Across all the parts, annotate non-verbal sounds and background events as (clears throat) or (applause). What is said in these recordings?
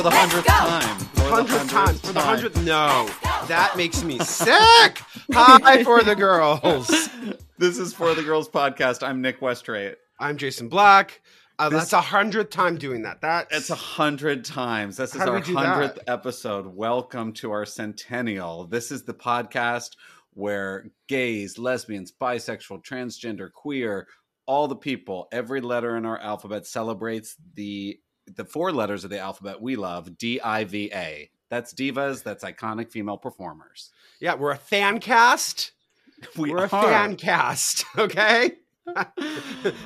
for the hundredth time. For the Hundredth time for the hundredth. No, that makes me sick. Hi for the girls. (laughs) This is for the girls podcast. I'm Nick Westrate. I'm Jason Black. Uh, This- that's a hundredth time doing that. That's It's a hundred times. This is our we do that? hundredth episode. Welcome to our centennial. This is the podcast where gays, lesbians, bisexual, transgender, queer, all the people, every letter in our alphabet celebrates the the four letters of the alphabet we love, D I V A. That's divas, that's iconic female performers. yeah. We're a fan cast. (laughs) We We're a fan cast. (laughs) Okay. (laughs)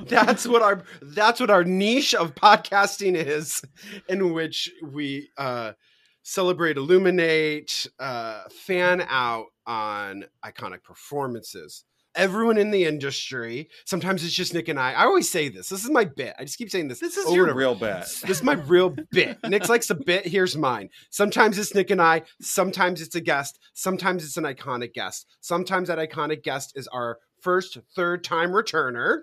that's what our that's what our niche of podcasting is, in which we uh, celebrate, illuminate, uh, fan out on iconic performances. Everyone in the industry. Sometimes it's just Nick and I. I always say this. This is my bit. I just keep saying this. This is your real bit. This is my real bit. Nick's likes a bit. Here's mine. Sometimes it's Nick and I. Sometimes it's a guest. Sometimes it's an iconic guest. Sometimes that iconic guest is our first, third time returner.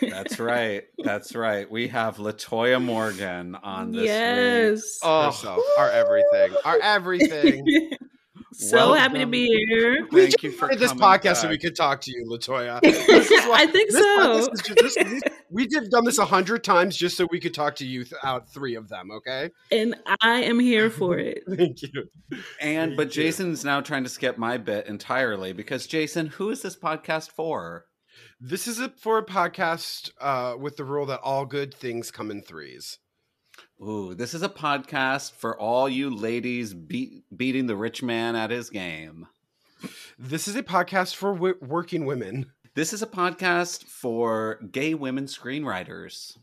That's right. That's right. We have Latoya Morgan on this week. yes. Oh, Herself, our everything, our everything. (laughs) so happy to be here. we Thank just you for this coming podcast so we could talk to you, Latoya. (laughs) This is why- I think this so. podcast is just- this- this- we did done this a hundred times just so we could talk to you th- out three of them. Okay, and I am here (laughs) for it. thank you. And but you. Jason's now trying to skip my bit entirely because Jason, who is this podcast for? This is a, for a podcast uh, with the rule that all good things come in threes. Ooh, this is a podcast for all you ladies beat, beating the rich man at his game. This is a podcast for w- working women. This is a podcast for gay women screenwriters.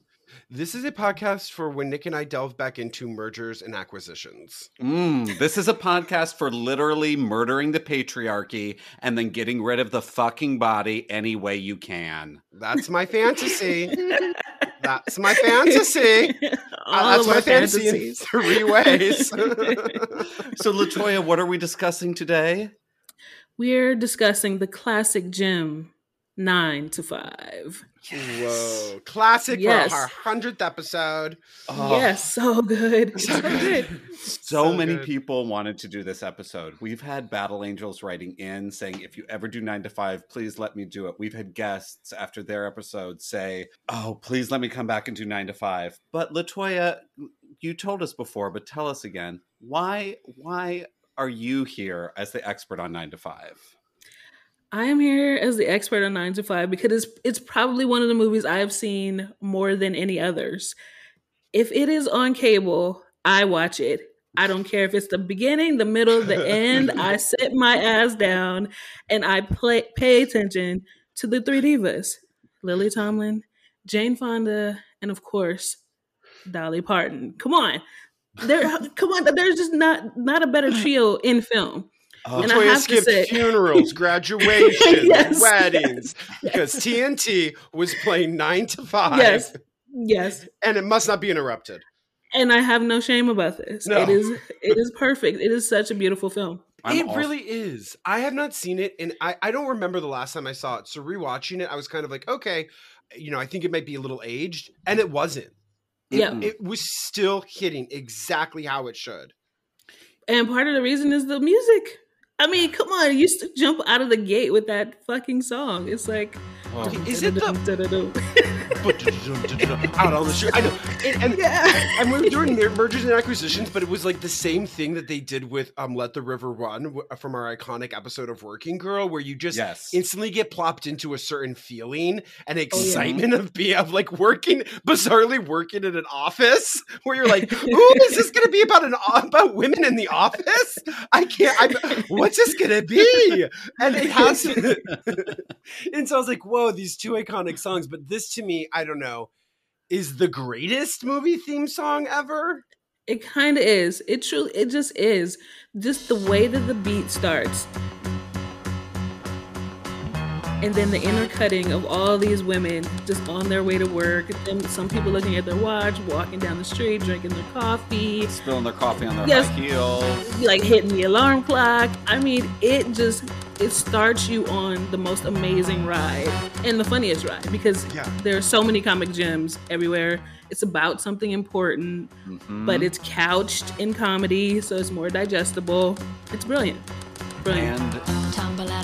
This is a podcast for when Nick and I delve back into mergers and acquisitions. Mm, this is a podcast for literally murdering the patriarchy and then getting rid of the fucking body any way you can. That's my fantasy. (laughs) That's my fantasy. (laughs) All Uh, that's my our fantasy in three ways. (laughs) (laughs) So, Latoya, what are we discussing today? We're discussing the classic gym nine to five. Whoa. Classic Yes. for our hundredth episode. Oh, Yes, so good. So So good. So, So many good. people wanted to do this episode. We've had Battle Angels writing in saying, if you ever do nine to five, please let me do it. We've had guests after their episode say, oh, please let me come back and do nine to five. But Latoya, you told us before, but tell us again, why why are you here as the expert on nine to five? I am here as the expert on nine to five because it's it's probably one of the movies I have seen more than any others. If it is on cable, I watch it. I don't care if it's the beginning, the middle, the (laughs) end. I sit my ass down and I play pay attention to the three divas: Lily Tomlin, Jane Fonda, and of course, Dolly Parton. Come on, there, come on. There's just not not a better (clears throat) trio in film. Oh, And I Latoya have to skipped say- (laughs) funerals, graduations, Yes. weddings, (laughs) because TNT was playing nine to five. Yes, yes. And it must not be interrupted. and I have no shame about this. No. It is it is perfect. It is such a beautiful film. I'm it also- really is. I have not seen it, and I, I don't remember the last time I saw it. So rewatching it, I was kind of like, okay, you know, I think it might be a little aged, and it wasn't. Yeah. It was still hitting exactly how it should. And part of the reason is the music. I mean, come on, you used to jump out of the gate with that fucking song. It's like Oh. Is it the (laughs) out on the street? I know. And, and, Yeah. and we were doing mergers and acquisitions, but it was like the same thing that they did with um, "Let the River Run" from our iconic episode of Working Girl, where you just Yes. instantly get plopped into a certain feeling and Oh, yeah. excitement of being of like working bizarrely working in an office where you're like, "Ooh, is this going to be about an about women in the office? I can't. I'm, what's this going to be?" And it has, (laughs) and so I was like, "Whoa, these two iconic songs!" But this to me, I don't know, is the greatest movie theme song ever. It kind of is. It truly, it just is. Just the way that the beat starts. And then the intercutting of all these women just on their way to work. Some people looking at their watch, walking down the street, drinking their coffee, Spilling their coffee on their Yes. high heels. like hitting the alarm clock. I mean, it just it starts you on the most amazing ride and the funniest ride because Yeah. there are so many comic gems everywhere. It's about something important, Mhm. but it's couched in comedy, so it's more digestible. It's brilliant. Brilliant. and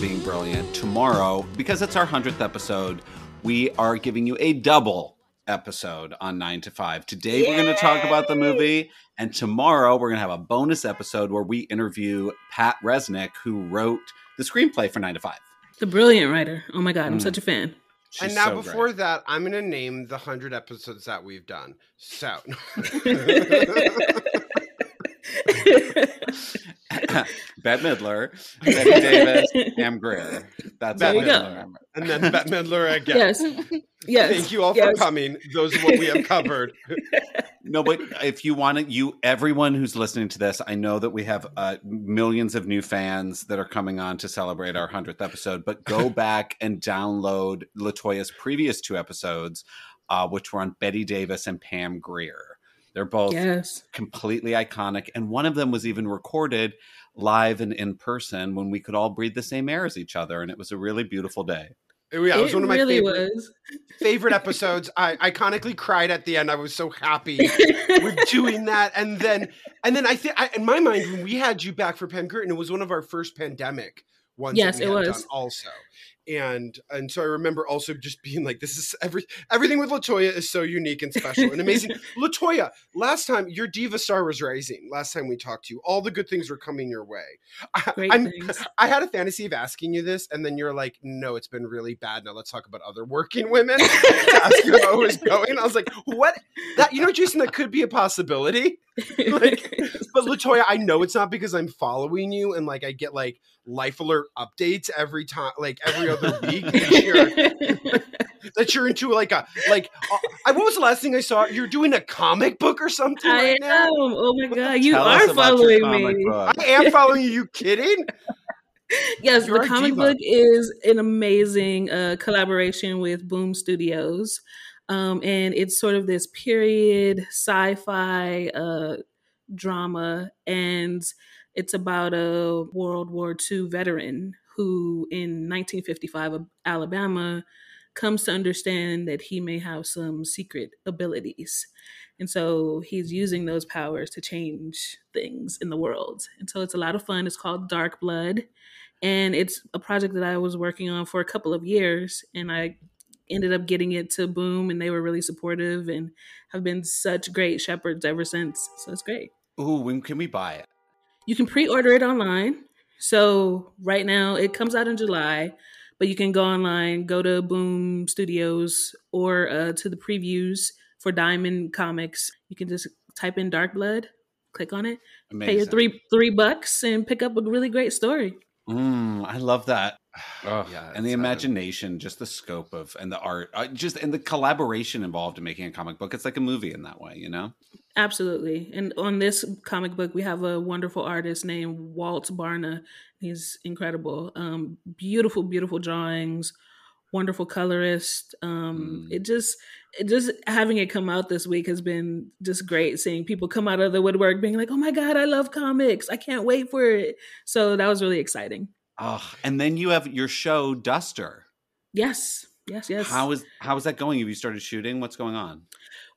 being brilliant, tomorrow, because it's our 100th episode, we are giving you a double episode on 9 to 5. Today, we're going to talk about the movie, and tomorrow, we're going to have a bonus episode where we interview Pat Resnick, who wrote the screenplay for 9 to 5. The brilliant writer. Oh my god, I'm Mm. such a fan. She's and now so before great. that, I'm gonna name the hundred episodes that we've done. So (laughs) (laughs) (laughs) Bette Midler, Bette Davis, Pam Grier. That's There all you go. and then Bette Midler again. yes. Yes. Thank you all yes. for coming. Those are what we have covered. No, but if you want to, you everyone who's listening to this, I know that we have uh, millions of new fans that are coming on to celebrate our hundredth episode. But go (laughs) back and download Latoya's previous two episodes, uh, which were on Bette Davis and Pam Grier. They're both Yes. completely iconic, and one of them was even recorded live and in person when we could all breathe the same air as each other, and it was a really beautiful day. Yeah, it was one of my really favorite, was. favorite episodes. I iconically cried at the end. I was so happy with (laughs) doing that. And then, and then I think, in my mind, when we had you back for Pam Curtin, it was one of our first pandemic ones. Yes, that we it had was. done also. And and so I remember also just being like, this is every everything with Latoya is so unique and special and amazing. (laughs) Latoya, last time your diva star was rising. Last time we talked to you, all the good things were coming your way. I, Great I'm- I had a fantasy of asking you this, and then you're like, "No, it's been really bad. Now let's talk about other working women." to ask you how it was going. I was like, "What? That you know, Jason, that could be a possibility." (laughs) Like, But Latoya, I know it's not because I'm following you and like I get like life alert updates every time, like every other week. (laughs) that you're- (laughs) that you're into like a like. Uh, I, what was the last thing I saw? You're doing a comic book or something I right now. am. Oh my god, you Tell are following me. book. I am following you. You kidding? (laughs) Yes, You're the comic diva. book is an amazing uh, collaboration with Boom Studios. Um, and it's sort of this period sci-fi uh, drama, and it's about a World War II veteran who, in 1955, Alabama, comes to understand that he may have some secret abilities. And so he's using those powers to change things in the world. And so it's a lot of fun. It's called Dark Blood and it's a project that I was working on for a couple of years, and I ended up getting it to Boom, and they were really supportive and have been such great shepherds ever since. So it's great. Ooh, when can we buy it? You can pre-order it online. So right now it comes out in July, but you can go online, go to Boom Studios or uh, to the previews for Diamond Comics. You can just type in Dark Blood, click on it, pay your three three bucks, and pick up a really great story. Mm, I love that. Oh, Yeah, and the it's, uh, imagination, just the scope of and the art, uh, just and the collaboration involved in making a comic book. It's like a movie in that way, you know. Absolutely. And on this comic book, we have a wonderful artist named Walt Barna. He's incredible. Um, beautiful, beautiful drawings, wonderful colorist. Um, Mm. It just, it just having it come out this week has been just great. Seeing people come out of the woodwork being like, "Oh my god, I love comics! I can't wait for it." So that was really exciting. Oh, and then you have your show Duster. Yes, yes, yes. How is how is that going? Have you started shooting? What's going on?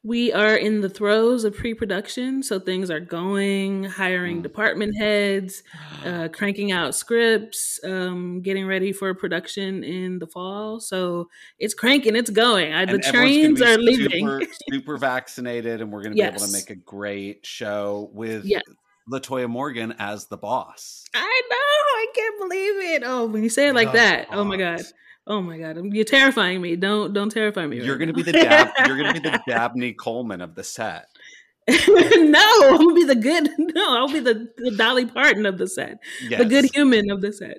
We are in the throes of pre production. So things are going, hiring Mm. department heads, (gasps) uh, cranking out scripts, um, getting ready for production in the fall. So it's cranking, it's going. I, the trains are be leaving. Super, (laughs) super vaccinated, and we're going to be able to make a great show with Yeah. Latoya Morgan as the boss. I know. I can't believe it. Oh, when you say it like The that, oh my god. Oh my god. Um, you're terrifying me. Don't don't terrify me. You're going to be the Dab, you're going to be the (laughs) Dabney Coleman of the set. no, I'm gonna be the good. (laughs) No, I'll be the, the Dolly Parton of the set, Yes. the good human of the set.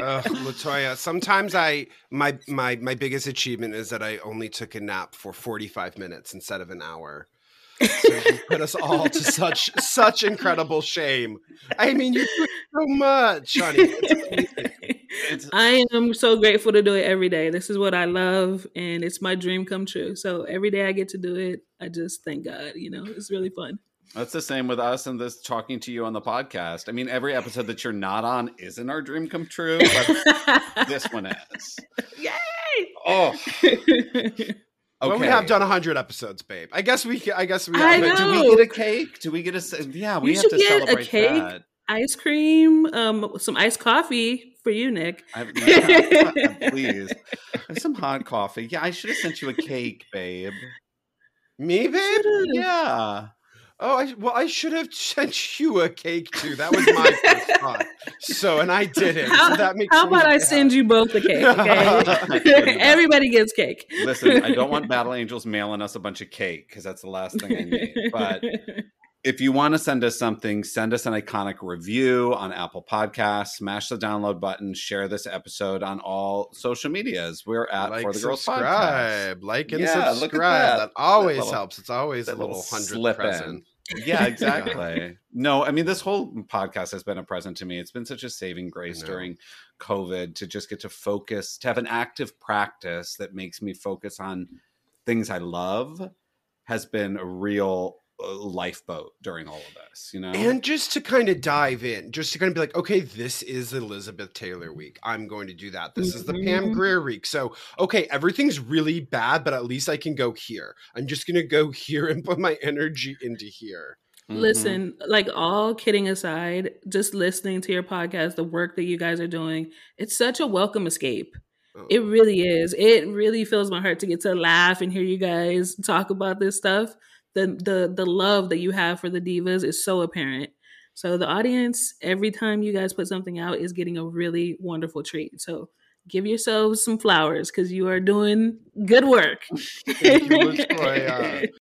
Ugh, Latoya, sometimes I my my my biggest achievement is that I only took a nap for 45 minutes instead of an hour. So you put us all to such such incredible shame. I mean, you do so much, honey. It's. It's- (laughs) I am so grateful to do it every day. This is what I love, and it's my dream come true. So every day I get to do it, I just thank God. You know, it's really fun. That's the same with us and this talking to you on the podcast. I mean, every episode that you're not on isn't our dream come true, but this one (laughs) is. Yay! Oh, (laughs) Well, we have done 100 episodes, babe. I guess we I guess we I have. But do we get a cake? Do we get a? ce- Yeah, we You have should to get a celebrate cake. that. Ice cream, um, some iced coffee for you, Nick. I, yeah, (laughs) please, (laughs) And some hot coffee. Yeah, I should have sent you a cake, babe. Me, babe? Should've. Yeah, Oh, I, well, I should have (laughs) sent you a cake too. That was my first (laughs) thought. So, and I didn't. How, so that makes how about I sad. send you both a cake? (laughs) Okay, everybody gets cake. listen, I don't want Battle Angels mailing us a bunch of cake because that's the last thing I need. But if you want to send us something, send us an iconic review on Apple Podcasts, smash the download button, share this episode on all social medias. We're at like, For the Girls Podcast. subscribe, like and Yeah, look at subscribe. that. That, always That little- helps. It's always a little little hundred slip in. (laughs) Yeah, exactly. no, I mean, this whole podcast has been a present to me. It's been such a saving grace during COVID to just get to focus, to have an active practice that makes me focus on things I love has been a real lifeboat during all of this, you know? And just to kind of dive in, just to kind of be like, okay, this is Elizabeth Taylor week. I'm going to do that. This is the Pam Mhm. Grier week. So, okay, everything's really bad, but at least I can go here. I'm just going to go (laughs) here and put my energy into here. Mhm. Listen, like all kidding aside, just listening to your podcast, the work that you guys are doing, it's such a welcome escape. Oh, It really is. It really fills my heart to get to laugh and hear you guys talk about this stuff. The the the love that you have for the divas is so apparent. So the audience, every time you guys put something out, is getting a really wonderful treat. So give yourselves some flowers because you are doing good work. Thank you, Latoya. (laughs)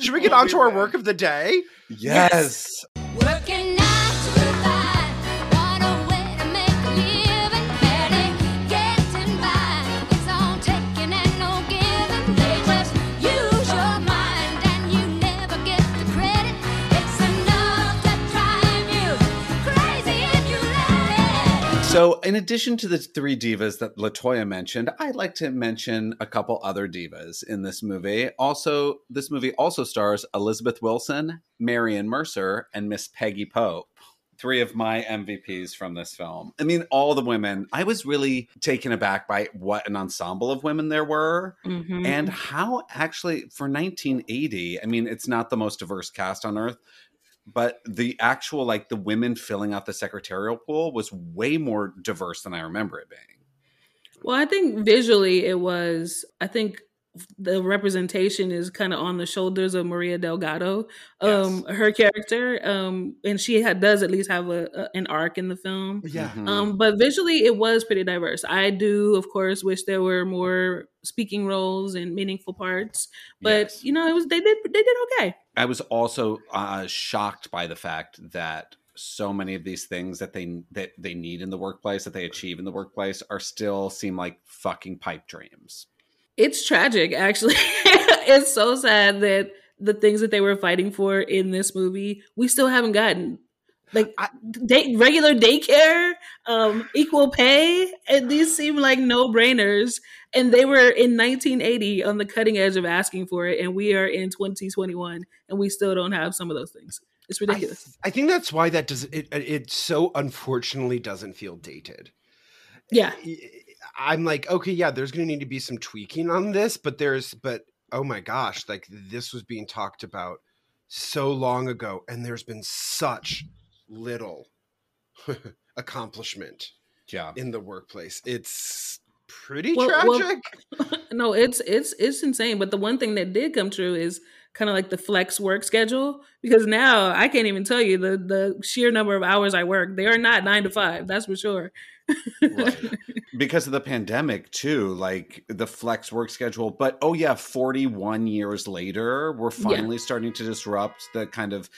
Should we get oh, on to our work of the day? Yes. Working So, in addition to the three divas that Latoya mentioned, I'd like to mention a couple other divas in this movie. Also, this movie also stars Elizabeth Wilson, Marian Mercer, and Miss Peggy Pope. Three of my MVPs from this film. I mean, all the women. I was really taken aback by what an ensemble of women there were Mhm. and how actually for 1980 i mean it's not the most diverse cast on earth but the actual like the women filling out the secretarial pool was way more diverse than i remember it being Well, I think visually it was. I think the representation is kind of on the shoulders of Maria Delgado, um, her character, um, and she had, does at least have a, a an arc in the film. Yeah. Mhm. Um, but visually, it was pretty diverse. I do, of course, wish there were more speaking roles and meaningful parts. But Yes. you know, it was they did they did okay. i was also uh, shocked by the fact that so many of these things that they that they need in the workplace that they achieve in the workplace are still seem like fucking pipe dreams It's tragic, actually. (laughs) it's so sad that the things that they were fighting for in this movie, we still haven't gotten. Like I- day, regular daycare, um, equal pay, and these seem like no brainers. And they were in 1980 on the cutting edge of asking for it, and we are in 2021, and we still don't have some of those things. It's I, ridiculous. I think that's why that does it. It so unfortunately doesn't feel dated. yeah, I'm like, okay, yeah, there's going to need to be some tweaking on this, but there's, but oh my gosh, like this was being talked about so long ago, and there's been such little (laughs) accomplishment Yeah. in the workplace. It's pretty Well- well- tragic. (laughs) no, it's it's it's insane. But the one thing that did come true is kind of like the flex work schedule because now I can't even tell you the the sheer number of hours I work. They are not nine to five. That's for sure. Right. (laughs) because of the pandemic too like the flex work schedule but oh yeah 41 years later we're Yeah. finally starting to disrupt the kind of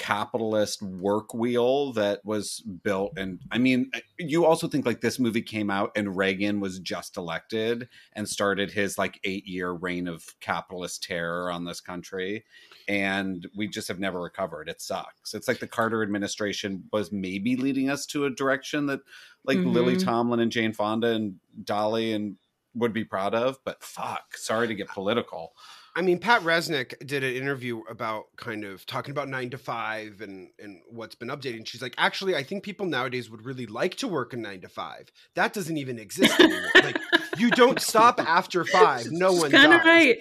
capitalist work wheel that was built and i mean you also think like this movie came out and reagan was just elected and started his like eight year reign of capitalist terror on this country and we just have never recovered it sucks it's like the carter administration was maybe leading us to a direction that like Lily Mhm. Tomlin and Jane Fonda and Dolly and would be proud of, but fuck, sorry to get political. I mean, Pat Resnick did an interview about kind of talking about nine to five and and what's been updating. She's like, actually, I think people nowadays would really like to work a nine to five. That doesn't even exist anymore. like, you don't stop (laughs) after five. No one kind of right.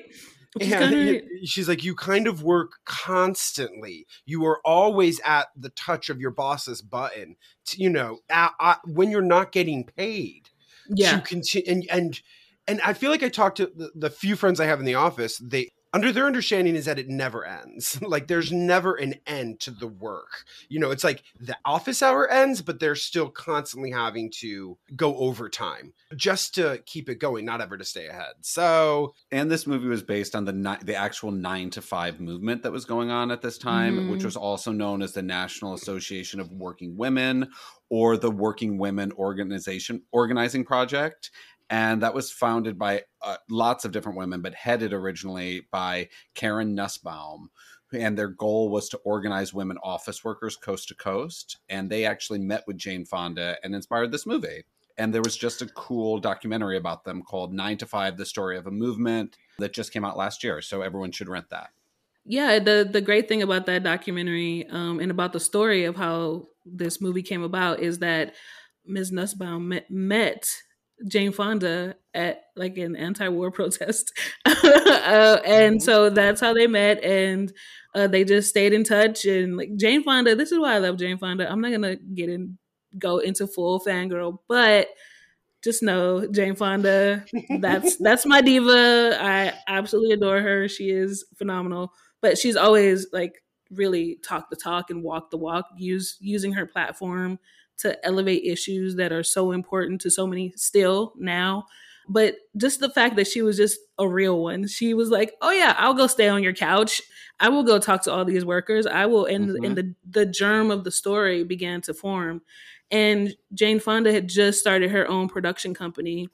She's And right. she's like, you kind of work constantly. You are always at the touch of your boss's button. To, you know, a- a- when you're not getting paid Yeah, to continue and and and I feel like I talked to the, the few friends I have in the office. They under their understanding is that it never ends. (laughs) like there's never an end to the work. You know, it's like the office hour ends, but they're still constantly having to go overtime just to keep it going, not ever to stay ahead. So And this movie was based on the ni- the actual nine to five movement that was going on at this time, which Mhm. was also known as the National Association of Working Women or the Working Women Organization Organizing Project. And that was founded by uh, lots of different women, but headed originally by Karen Nussbaum. And their goal was to organize women office workers coast to coast. And they actually met with Jane Fonda and inspired this movie and there was just a cool documentary about them called Nine to Five: The Story of a Movement that just came out last year. So everyone should rent that. yeah. The the great thing about that documentary um, and about the story of how this movie came about is that Ms. Nussbaum met, met Jane Fonda at like an anti-war (laughs) protest, uh, and so that's how they met, and uh, they just stayed in touch. And like Jane Fonda, this is why I love Jane Fonda. I'm not gonna get in go into full fangirl, but just know Jane Fonda. That's (laughs) that's my diva. I absolutely adore her. She is phenomenal, but she's always like really talk the talk and walk the walk. Use using her platform to elevate issues that are so important to so many still now. But just the fact that she was just a real one. She was like, "Oh yeah, I'll go stay on your couch. I will go talk to all these workers. I will." And Mhm. and the the germ of the story began to form. And Jane Fonda had just started her own production company.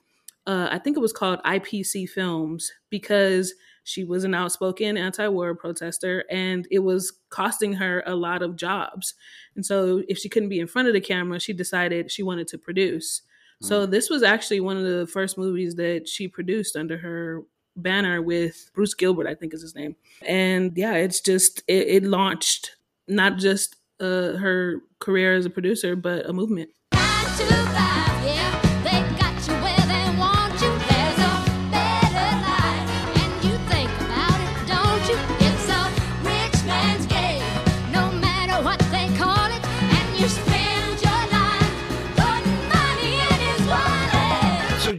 Uh, I think it was called IPC Films because she was an outspoken anti-war protester, and it was costing her a lot of jobs. And so, if she couldn't be in front of the camera, she decided she wanted to produce. So this was actually one of the first movies that she produced under her banner with Bruce Gilbert, I think is his name. And yeah, it's just it, it launched not just uh, her career as a producer, but a movement. Nine to five, yeah,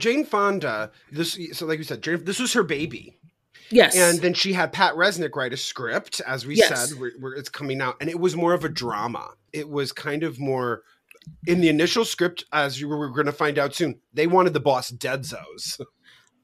Jane Fonda, this so like you said, Jane, this was her baby. Yes, And then she had Pat Resnick write a script, as we Yes. said, where, it's coming out, and it was more of a drama. It was kind of more in the initial script, as you were going to find out soon. They wanted the boss dead zos. (laughs)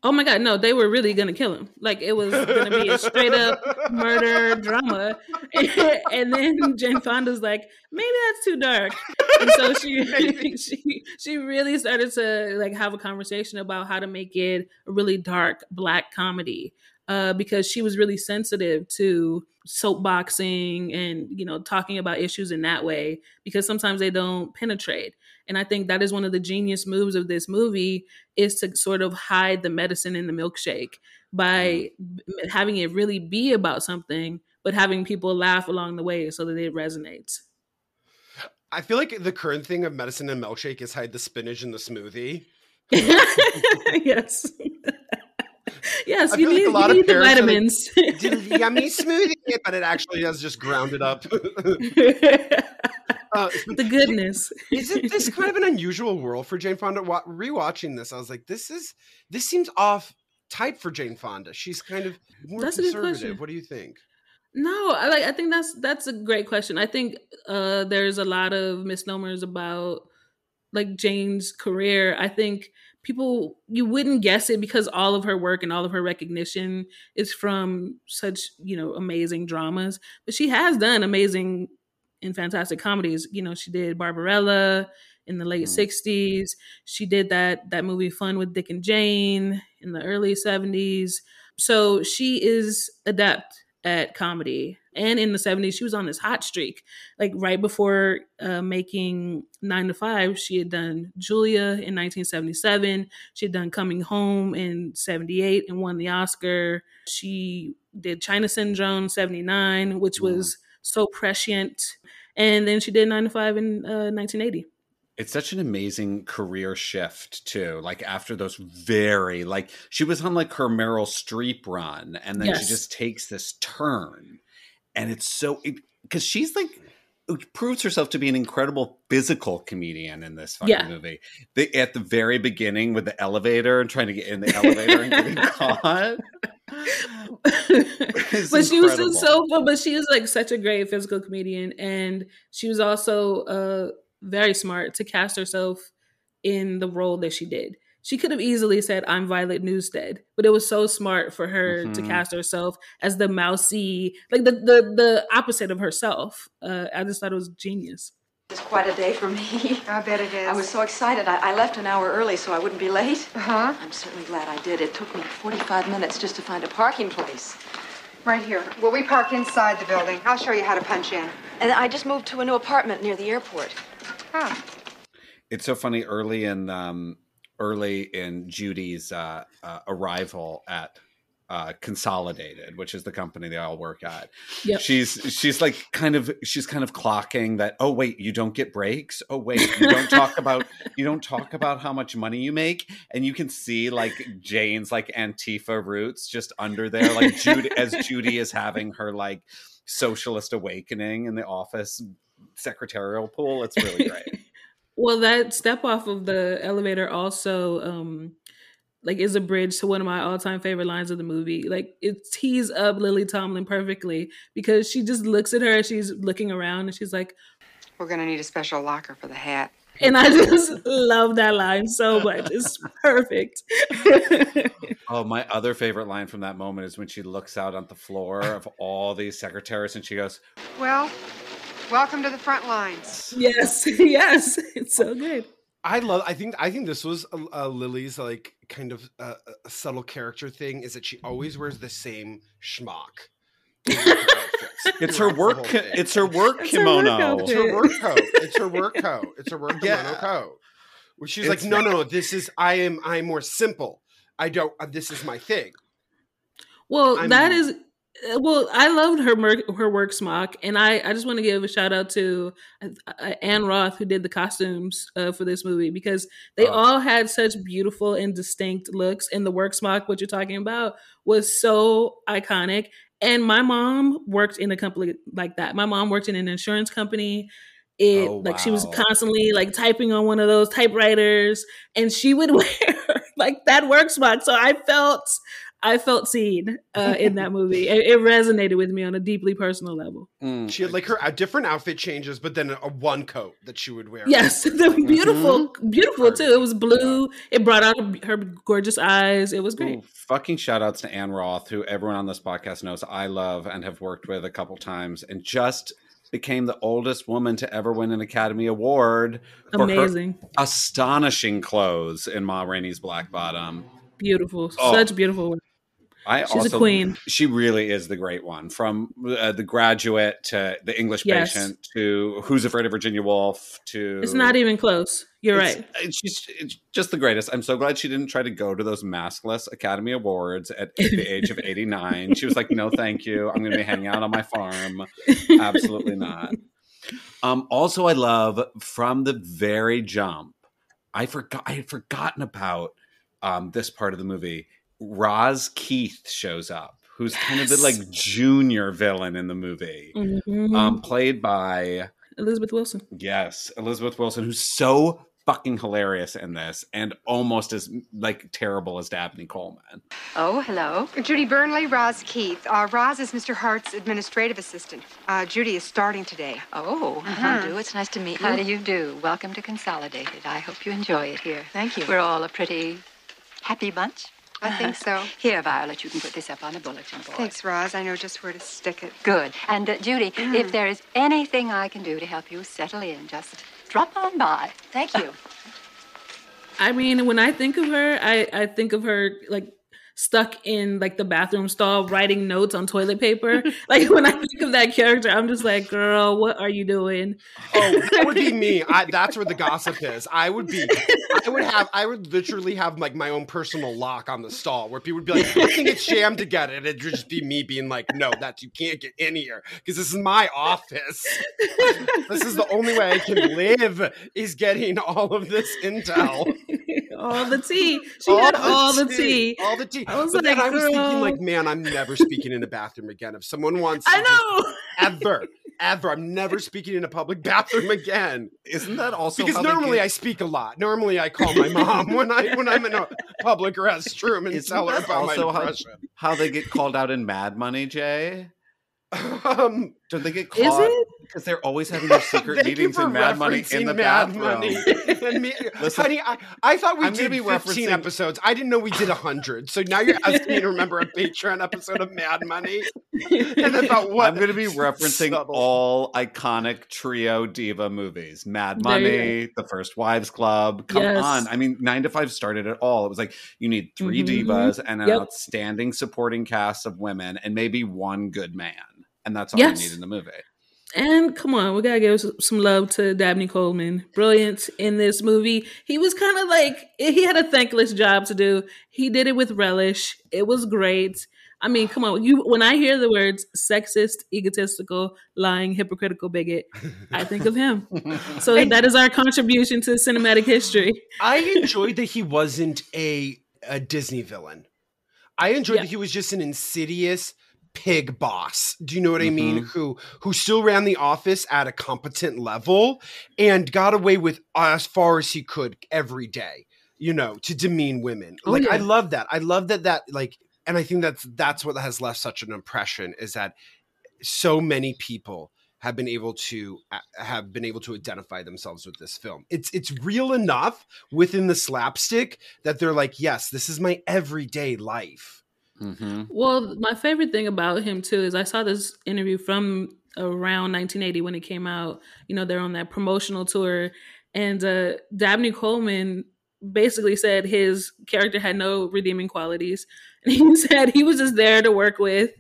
Oh my god, no, they were really gonna kill him. Like it was gonna be a straight up murder drama. (laughs) and then Jane Fonda's like, maybe that's too dark. And so she (laughs) (laughs) she she really started to like have a conversation about how to make it a really dark black comedy. uh, because she was really sensitive to soapboxing and you know talking about issues in that way because sometimes they don't penetrate and i think that is one of the genius moves of this movie is to sort of hide the medicine in the milkshake by Mm-hmm. having it really be about something but having people laugh along the way so that it resonates I feel like the current thing of medicine and milkshake is hide the spinach in the smoothie. (laughs) yes (laughs) yes I you like need, a lot you of need the like, vitamins Did yummy smoothie, but it actually has just ground it up. (laughs) Uh, (laughs) the goodness isn't this kind of an unusual world for Jane Fonda? Rewatching this, I was like, this is this seems off type for Jane Fonda. She's kind of more That's conservative. What do you think? No, I like. I think that's that's a great question. I think uh, there's a lot of misnomers about like Jane's career. I think people you wouldn't guess it because all of her work and all of her recognition is from such you know amazing dramas. But she has done amazing and fantastic comedies. You know, she did Barbarella in the late Mm. '60s. She did that that movie Fun with Dick and Jane in the early '70s. So she is adept at comedy. And in the 70s, she was on this hot streak. Like right before uh, making Nine to Five, she had done Julia in 1977. She had done Coming Home in 78 and won the Oscar. She did China Syndrome 79, which was so prescient. And then she did Nine to Five in uh, 1980. It's such an amazing career shift too. Like after those very like she was on like her Meryl Streep run, and then she just takes this turn, and it's so because she's like proves herself to be an incredible physical comedian in this fucking Yeah. movie. The, at the very beginning with the elevator and trying to get in the elevator and getting (laughs) caught. (laughs) But she was just so fun. But she was like such a great physical comedian, and she was also uh, very smart to cast herself in the role that she did. She could have easily said, "I'm Violet Newstead," but it was so smart for her to Mhm. cast herself as the mousy, like the the the opposite of herself. Uh, I just thought it was genius. It's quite a day for me. I bet it is. I was so excited. I, I left an hour early so I wouldn't be late. Uh-huh. I'm certainly glad I did. It took me 45 minutes just to find a parking place. Right here. Well, we park inside the building. I'll show you how to punch in. And I just moved to a new apartment near the airport. Huh. it's so funny early in um early in judy's uh, uh arrival at uh consolidated which is the company they all work at. Yep. she's she's like kind of she's kind of clocking that oh wait you don't get breaks? Oh wait you don't talk (laughs) about you don't talk about how much money you make? And you can see like jane's like antifa roots just under there like judy as (laughs) judy is having her like socialist awakening in the office secretarial pool. It's really great. (laughs) Well, that step off of the elevator also um like is a bridge to one of my all-time favorite lines of the movie. Like it tees up Lily Tomlin perfectly because she just looks at her as she's looking around and she's like, We're gonna need a special locker for the hat. and I just love that line so much. It's perfect. (laughs) Oh, my other favorite line from that moment is when she looks out on the floor of all these secretaries and she goes, Well, welcome to the front lines. yes, (laughs) yes, it's so good. I love. I think. I think this was uh, Lily's like kind of uh, a subtle character thing. Is that she always wears the same schmuck. in (laughs) her outfits "It's her work. whole ki- thing. It's her work It's her work kimono." It's her work coat. It's her work coat. It's her work kimono Yeah. coat. Where she's It's like, no, no, this is. I am. I'm more simple. I don't. Uh, this is my thing. Well, I'm- that is well. I loved her mer- her work smock, and I I just want to give a shout out to uh, uh, Ann Roth who did the costumes uh, for this movie because they Oh. all had such beautiful and distinct looks, and the work smock, what you're talking about, was so iconic. And my mom worked in a company like that. My mom worked in an insurance company. It Oh, like she was constantly like typing on one of those typewriters, and she would (laughs) wear like that work smock. So I felt I felt seen uh, in that movie. It, it resonated with me on a deeply personal level. Mm. She had like her uh, different outfit changes, but then a, a one coat that she would wear. Yes, (laughs) the beautiful, beautiful too. It was blue. It brought out her gorgeous eyes. It was great. Ooh, fucking shout outs to Ann Roth, who everyone on this podcast knows I love and have worked with a couple times, and just became the oldest woman to ever win an Academy Award for her Amazing, astonishing clothes in Ma Rainey's Black Bottom. beautiful, Oh. such beautiful. work. I She's a also, queen. She really is the great one. From uh, the graduate to the English Yes. patient to Who's Afraid of Virginia Woolf to It's not even close. You're It's- right. it's- She's it's just the greatest. I'm so glad she didn't try to go to those maskless Academy Awards at the age of 89. She was like, "No, thank you. I'm going to be hanging out on my farm." Absolutely not. Um, also, I love from the very jump. I forgot. I had forgotten about um, this part of the movie. Roz Keith shows up, who's kind of the like junior villain in the movie, Mhm. um, played by Elizabeth Wilson. Yes, Elizabeth Wilson, who's so fucking hilarious in this and almost as like terrible as Dabney Coleman. Oh, hello. Judy Bernly, Roz Keith. Uh, Roz is Mr. Hart's administrative assistant. Uh, Judy is starting today. Oh, how do? It's nice to meet you. How do you do? Welcome to Consolidated. I hope you enjoy it here. Thank you. We're all a pretty happy bunch. I think so. (laughs) Here, Violet, you can put this up on the bulletin board. Thanks, Roz. I know just where to stick it. Good. And uh, Judy, Mm. (clears throat) if there is anything I can do to help you settle in, just drop on by. Thank you. (laughs) I mean, when I think of her, I, I think of her like stuck in like the bathroom stall writing notes on toilet paper. (laughs) like when I think of that character, I'm just like, girl, what are you doing? Oh, that would be me. I, (laughs) that's where the gossip is. I would be. I would have. I would literally have like my own personal lock on the stall where people would be like, "I think it's sham to get it." It'd just be me being like, "No, that's you can't get in here because this is my office. this is the only way I can live is getting all of this intel." (laughs) all the tea. She had all the tea. All the tea. I was but then like, I was thinking, like, man, I'm never speaking in a bathroom again. If someone wants, I know. (laughs) ever, ever, I'm never speaking in a public bathroom again. Isn't that also Because how normally get- I speak a lot. Normally I call my mom when I when I'm in a public restroom and Isn't tell her about my also how- depression. how they get called out in Mad Money, Jay? (laughs) Um, Don't they get Is caught it? because they're always having their (laughs) secret meetings in Mad Money in the Mad bathroom? Money. (laughs) And Listen, honey, I, I thought we I'm did be 15 referencing- episodes. I didn't know we did 100. So now you're asking me to remember a Patreon episode of Mad Money and about what I'm going to be referencing subtle- all iconic trio diva movies: Mad Money, The First Wives Club. Come Yes. on! I mean, Nine to Five started it all. It was like you need 3 Mhm. divas and an Yep. outstanding supporting cast of women, and maybe one good man, and that's all Yes. you need in the movie. And come on, we gotta give some love to Dabney Coleman. Brilliant in this movie. He was kind of like he had a thankless job to do. He did it with relish. It was great. I mean, come on, you. When I hear the words sexist, egotistical, lying, hypocritical bigot, I think of him. So (laughs) that is our contribution to cinematic history. I (laughs) enjoyed that he wasn't a a Disney villain. I enjoyed Yeah. that he was just an insidious pig boss. Do you know what I mean? Who who still ran the office at a competent level and got away with as far as he could every day. You know, to demean women. Oh, like I love that. I love that that like and I think that's that's what has left such an impression is that so many people have been able to uh, have been able to identify themselves with this film. It's it's real enough within the slapstick that they're like, yes, this is my everyday life. Hmm Well, my favorite thing about him too is I saw this interview from around 1980 when it came out. You know, they're on that promotional tour, and uh, Dabney Coleman basically said his character had no redeeming qualities, and (laughs) he said he was just there to work with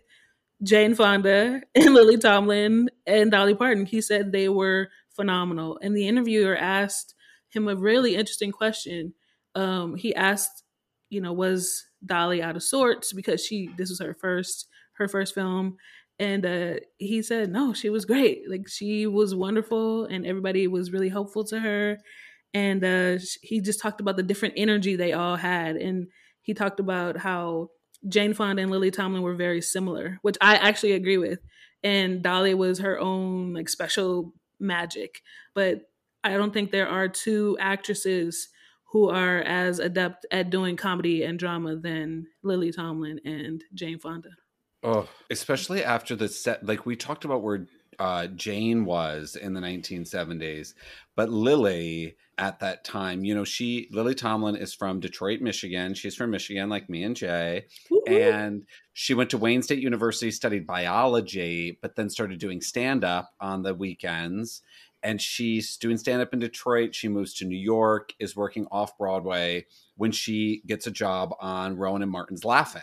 Jane Fonda and Lily Tomlin and Dolly Parton. He said they were phenomenal, and the interviewer asked him a really interesting question. Um, he asked, you know, was Dolly out of sorts because she this was her first her first film, and uh, he said no, she was great. Like she was wonderful, and everybody was really helpful to her. And uh, he just talked about the different energy they all had, and he talked about how Jane Fonda and Lily Tomlin were very similar, which I actually agree with. And Dolly was her own like special magic, but I don't think there are two actresses who are as adept at doing comedy and drama than Lily Tomlin and Jane Fonda. Oh, especially after the set, like we talked about where uh, Jane was in the 1970s, but Lily at that time, you know, she Lily Tomlin is from Detroit, Michigan. She's from Michigan, like me and Jay, and she went to Wayne State University, studied biology, but then started doing stand up on the weekends. And she's doing stand up in Detroit. She moves to New York, is working off Broadway when she gets a job on Rowan and Martin's Laugh-In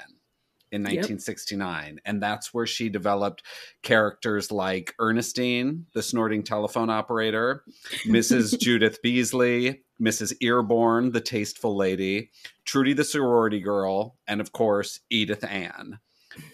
in Yep. 1969. And that's where she developed characters like Ernestine, the snorting telephone operator, (laughs) Mrs. Judith Beasley, Mrs. Earborn, the tasteful lady, Trudy, the sorority girl, and of course, Edith Ann.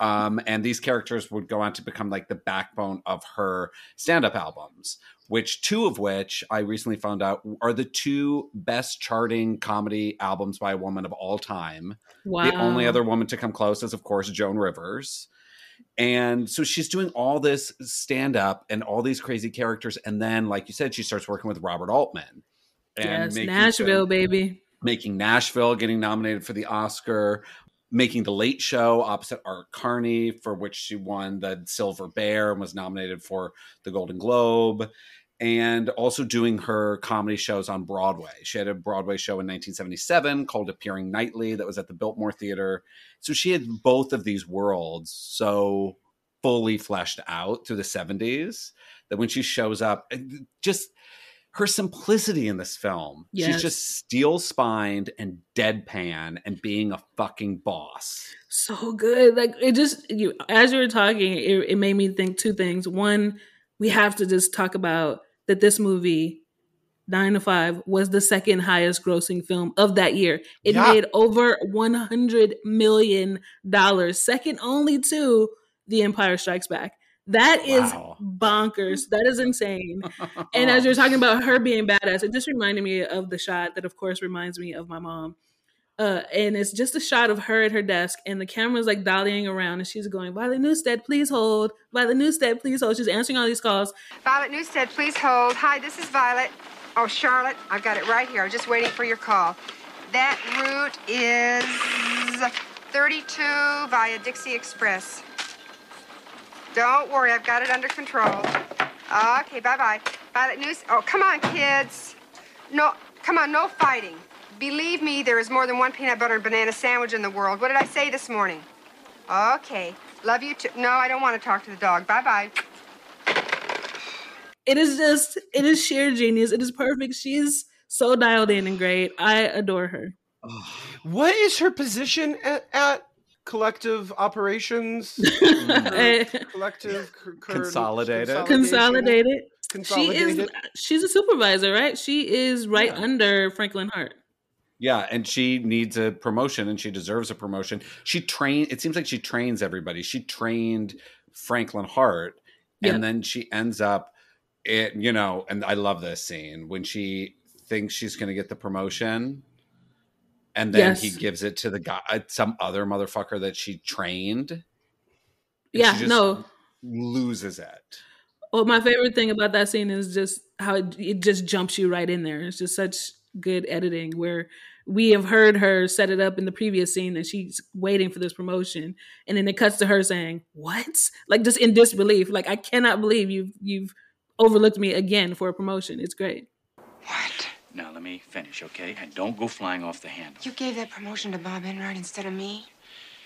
Um, and these characters would go on to become like the backbone of her stand up albums, which two of which I recently found out are the two best charting comedy albums by a woman of all time. Wow. The only other woman to come close is, of course, Joan Rivers. And so she's doing all this stand up and all these crazy characters. And then, like you said, she starts working with Robert Altman. yes, Nashville, film- baby. making Nashville, getting nominated for the Oscar, making The Late Show opposite Art Carney, for which she won the Silver Bear and was nominated for the Golden Globe, and also doing her comedy shows on Broadway. She had a Broadway show in 1977 called Appearing Nightly that was at the Biltmore Theater. So she had both of these worlds so fully fleshed out through the 70s that when she shows up, just her simplicity in this film. Yes. She's just steel spined and deadpan and being a fucking boss. so good. Like it just you as you were talking, it, it made me think two things. One, we have to just talk about that this movie, Nine to Five, was the second highest grossing film of that year. It Yeah. made over one hundred million dollars, second only to The Empire Strikes Back. That is Wow. bonkers. That is insane. (laughs) And as you're talking about her being badass, it just reminded me of the shot that, of course, reminds me of my mom. Uh, and it's just a shot of her at her desk, and the camera's like dollying around, and she's going, Violet Newstead, please hold. Violet Newstead, please hold. She's answering all these calls. Violet Newstead, please hold. Hi, this is Violet. Oh, Charlotte, I've got it right here. I'm just waiting for your call. That route is 32 via Dixie Express. Don't worry, I've got it under control. Okay, bye-bye. Violet News. Oh, come on, kids. No, come on, no fighting. Believe me, there is more than one peanut butter and banana sandwich in the world. What did I say this morning? Okay. Love you too. No, I don't want to talk to the dog. Bye-bye. It is just, it is sheer genius. It is perfect. She's so dialed in and great. I adore her. What is her position at, at Collective Operations? (laughs) Eh, collective cur- cur- Consolidated. Consolidated. She is, she's a supervisor, right? She is right under Franklin Hart. Yeah, and she needs a promotion and she deserves a promotion. She trained. it seems like she trains everybody. She trained Franklin Hart Yep. and then she ends up it you know, and I love this scene when she thinks she's going to get the promotion and then he gives it to the guy uh, some other motherfucker that she trained. and Yeah, she just no. loses it. Well, my favorite thing about that scene is just how it, it just jumps you right in there. It's just such good editing where we have heard her set it up in the previous scene that she's waiting for this promotion, and then it cuts to her saying, "What?" Like just in disbelief. Like I cannot believe you've you've overlooked me again for a promotion. It's great. Now let me finish, okay? And don't go flying off the handle. You gave that promotion to Bob Enright instead of me.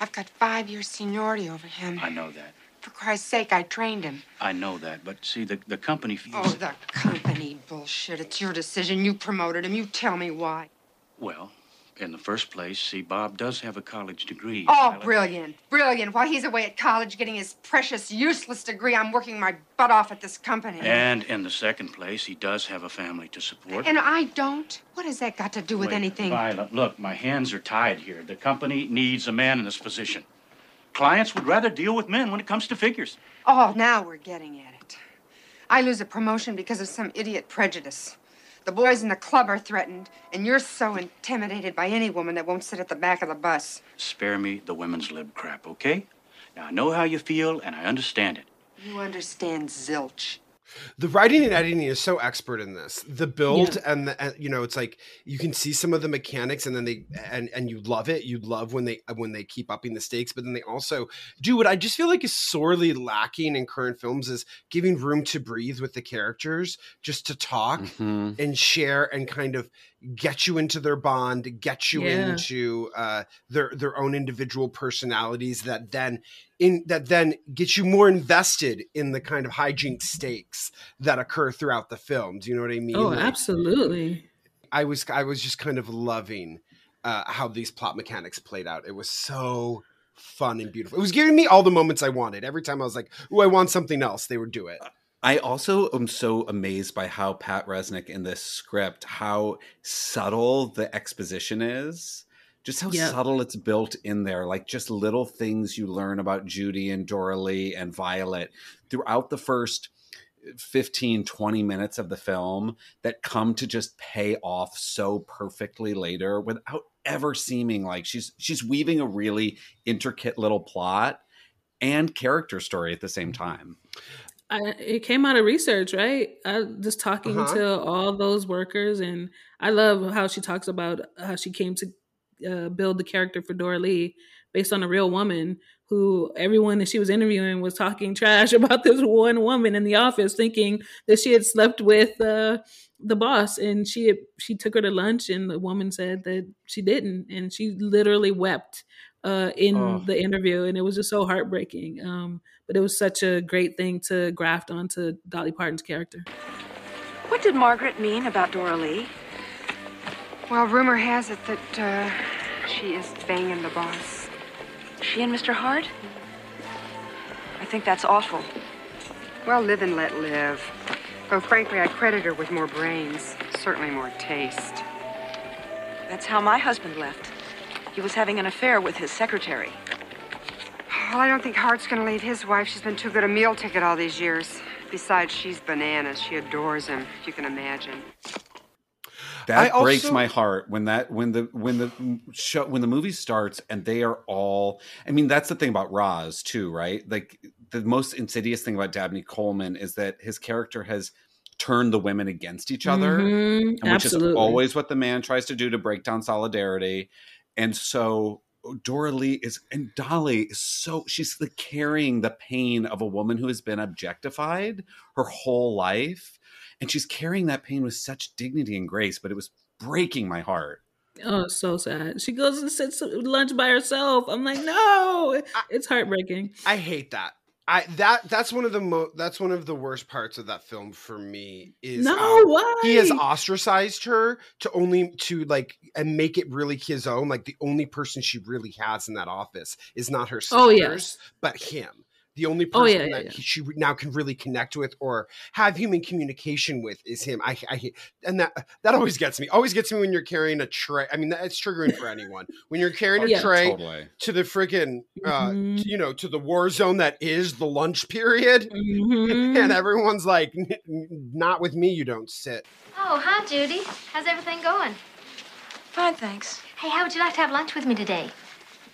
I've got five years seniority over him. I know that. For Christ's sake, I trained him. I know that. But see, the, the company feels. Oh, the company bullshit. It's your decision. You promoted him. You tell me why. Well, in the first place, see, Bob does have a college degree. Oh, Violet. brilliant. Brilliant. While he's away at college getting his precious, useless degree, I'm working my butt off at this company. And in the second place, he does have a family to support. And I don't? What has that got to do with anything? Violet, look, my hands are tied here. The company needs a man in this position. Clients would rather deal with men when it comes to figures. Oh, now we're getting at it. I lose a promotion because of some idiot prejudice. The boys in the club are threatened, and you're so intimidated by any woman that won't sit at the back of the bus. Spare me the women's lib crap, okay? Now, I know how you feel, and I understand it. You understand zilch. The writing and editing is so expert in this. The build and the and, you know, it's like you can see some of the mechanics, and then they and and you love it. You love when they when they keep upping the stakes, but then they also do what I just feel like is sorely lacking in current films is giving room to breathe with the characters, just to talk Mhm. and share and kind of get you into their bond, get you Yeah. into uh, their their own individual personalities that then in that then get you more invested in the kind of hijink stakes that occur throughout the film. Do you know what I mean? Oh, Like, absolutely. I was I was just kind of loving uh, how these plot mechanics played out. It was so fun and beautiful. It was giving me all the moments I wanted. Every time I was like, "Ooh, I want something else," they would do it. I also am so amazed by how Pat Resnick in this script, how subtle the exposition is. Just how Yep. subtle it's built in there. Like just little things you learn about Judy and Doralee and Violet throughout the first 15, 20 minutes of the film that come to just pay off so perfectly later without ever seeming like she's she's weaving a really intricate little plot and character story at the same time. I, it came out of research, right? I just talking Uh-huh. to all those workers, and I love how she talks about how she came to uh, build the character for Doralee based on a real woman who everyone that she was interviewing was talking trash (laughs) about this one woman in the office, thinking that she had slept with uh, the boss, and she had, she took her to lunch, and the woman said that she didn't, and she literally wept uh, in Oh. the interview, and it was just so heartbreaking. Um, but it was such a great thing to graft onto Dolly Parton's character. What did Margaret mean about Doralee? Well, rumor has it that uh, she is banging the boss. She and Mr. Hart? I think that's awful. Well, live and let live. Though, frankly, I credit her with more brains, certainly more taste. That's how my husband left. He was having an affair with his secretary. Well, I don't think Hart's gonna leave his wife. She's been too good a meal ticket all these years. Besides, she's bananas. She adores him, if you can imagine. That I breaks also- my heart when that when the when the show when the movie starts and they are all I mean that's the thing about Roz too, right? Like the most insidious thing about Dabney Coleman is that his character has turned the women against each other, Mhm, which absolutely. is always what the man tries to do to break down solidarity. And so uh, Doralee is and Dolly is so she's the carrying the pain of a woman who has been objectified her whole life. And she's carrying that pain with such dignity and grace, but it was breaking my heart. Oh, so sad. She goes and sits lunch by herself. I'm like, no, it's heartbreaking. I hate that. I that that's one of the mo that's one of the worst parts of that film for me is No, um, why? he has ostracized her to only to like and make it really his own like the only person she really has in that office is not her sisters Oh, yes. but him the only Oh, person yeah, yeah, that yeah. he- she now can really connect with or have human communication with is him I, I and that that always gets me always gets me when you're carrying a tray I mean that's triggering for anyone when you're carrying a Yeah. tray Totally. to the friggin' uh Mhm. you know to the war zone that is the lunch period Mhm. (laughs) and everyone's like "N- n- not with me you don't sit Oh, hi, Judy. How's everything going? Fine, thanks. Hey, how would you like to have lunch with me today?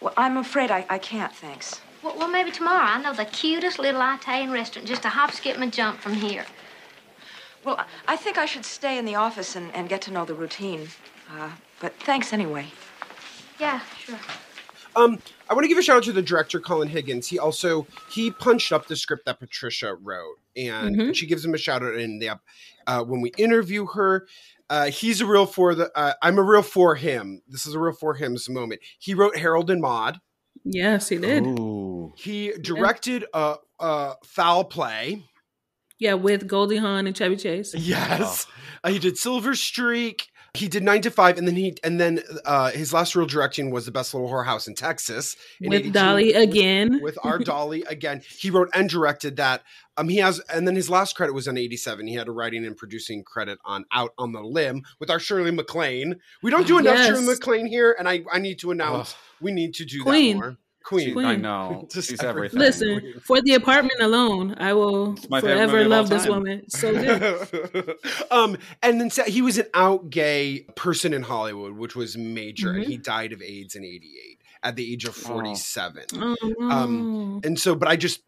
Well, I'm afraid I, I can't, thanks. Well, well, maybe tomorrow. I know the cutest little Italian restaurant, just a hop, skip, and a jump from here. Well, I- I think I should stay in the office and, and get to know the routine. Uh, but thanks anyway. Yeah, sure. Um, I want to give a shout out to the director Colin Higgins. He also he punched up the script that Patricia wrote, and Mhm. she gives him a shout out in the uh, when we interview her. Uh, he's a real for the. Uh, I'm a real for him. This is a real for him's moment. He wrote Harold and Maude. Yes, he did. Ooh. He directed a, a foul play. Yeah, with Goldie Hawn and Chevy Chase. Yes, uh, he did Silver Streak. He did nine to five, and then he and then uh, his last real directing was the best little whorehouse in Texas in With Dolly again. with (laughs) our Dolly again. He wrote and directed that. Um, he has, and then his last credit was on '87. He had a writing and producing credit on Out on the Limb with our Shirley MacLaine. We don't do enough Yes. Shirley MacLaine here, and I I need to announce we need to do Queen. that more. Queen. Queen. I know. Just She's everything. everything. Listen, for the apartment alone, I will forever movie of all love this woman. So good. (laughs) um, and then sa- he was an out gay person in Hollywood, which was major, and Mhm. he died of AIDS in '88 at the age of 47. Oh. Um, and so but i just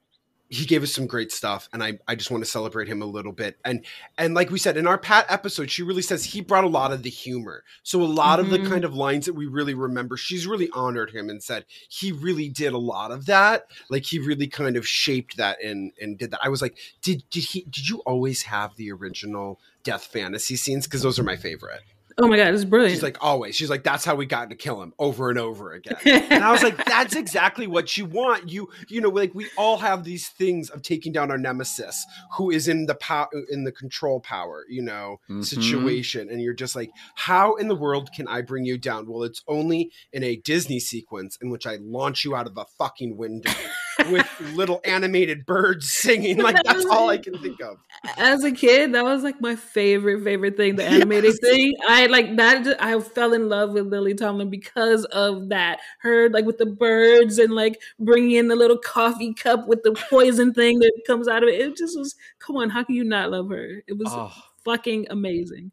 he gave us some great stuff and i i just want to celebrate him a little bit. And and like we said in our pat episode she really says he brought a lot of the humor. So a lot of the Mhm. kind of lines that we really remember she's really honored him and said he really did a lot of that. Like he really kind of shaped that and and did that. I was like did did he did you always have the original death fantasy scenes? Because those are my favorite Oh my god, it's brilliant. She's like, always. She's like, that's how we got to kill him over and over again. (laughs) and I was like, that's exactly what you want. You, you know, like we all have these things of taking down our nemesis, who is in the power, in the control power, you know, Mhm. situation, and you're just like, how in the world can I bring you down? Well, it's only in a Disney sequence in which I launch you out of a fucking window (laughs) with little animated birds (laughs) singing. Like that's all I can think of. As a kid, that was like my favorite favorite thing, the animated thing. I like that. ju- I fell in love with Lily Tomlin because of that. Her like with the birds and like bringing in the little coffee cup with the poison thing that comes out of it. It just was. Come on, how can you not love her? It was Oh. fucking amazing.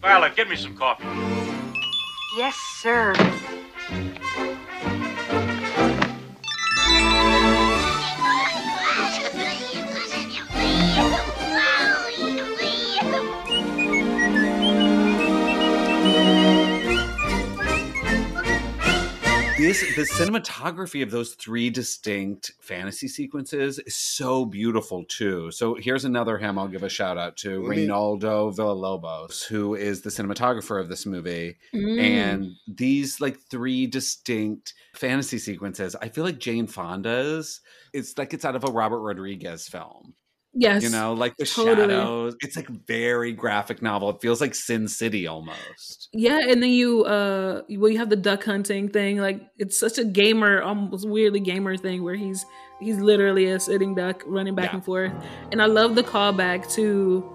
Violet, get me some coffee. Yes, sir. This the cinematography of those three distinct fantasy sequences is so beautiful too. So here's another him I'll give a shout out to Let me- Reynaldo Villalobos, who is the cinematographer of this movie. Mm. And these like three distinct fantasy sequences, I feel like Jane Fonda's. It's like it's out of a Robert Rodriguez film. Yes, You know, like the totally. shadows. It's like very graphic novel. It feels like Sin City almost. Yeah, and then you uh well you have the duck hunting thing. Like it's such a gamer, almost weirdly gamer thing where he's he's literally a sitting duck running back Yeah. and forth. And I love the callback to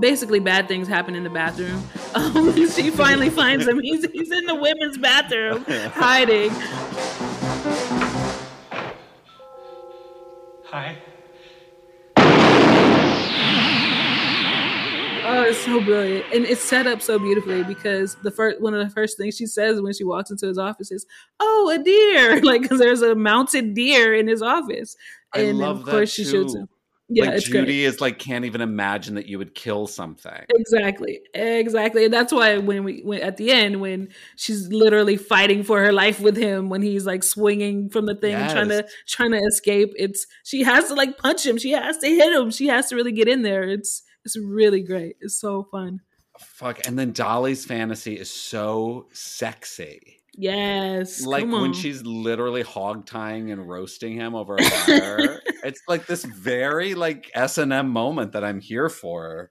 basically bad things happen in the bathroom. (laughs) Um, (laughs) she finally finds him. He's he's in the women's bathroom (laughs) hiding. Hi. Oh, it's so brilliant, and it's set up so beautifully because the first one of the first things she says when she walks into his office is, "Oh, a deer!" (laughs) Like because there's a mounted deer in his office, and of course she shoots him. Yeah, like it's great. Judy is like can't even imagine that you would kill something. Exactly, exactly. And that's why when we when at the end when she's literally fighting for her life with him when he's like swinging from the thing and trying to trying to escape, it's she has to like punch him. She has to hit him. She has to really get in there. It's it's really great. It's so fun. Fuck. And then Dolly's fantasy is so sexy. Yes, Like come when she's literally hog tying and roasting him over a fire. (laughs) it's like this very like S and M moment that I'm here for.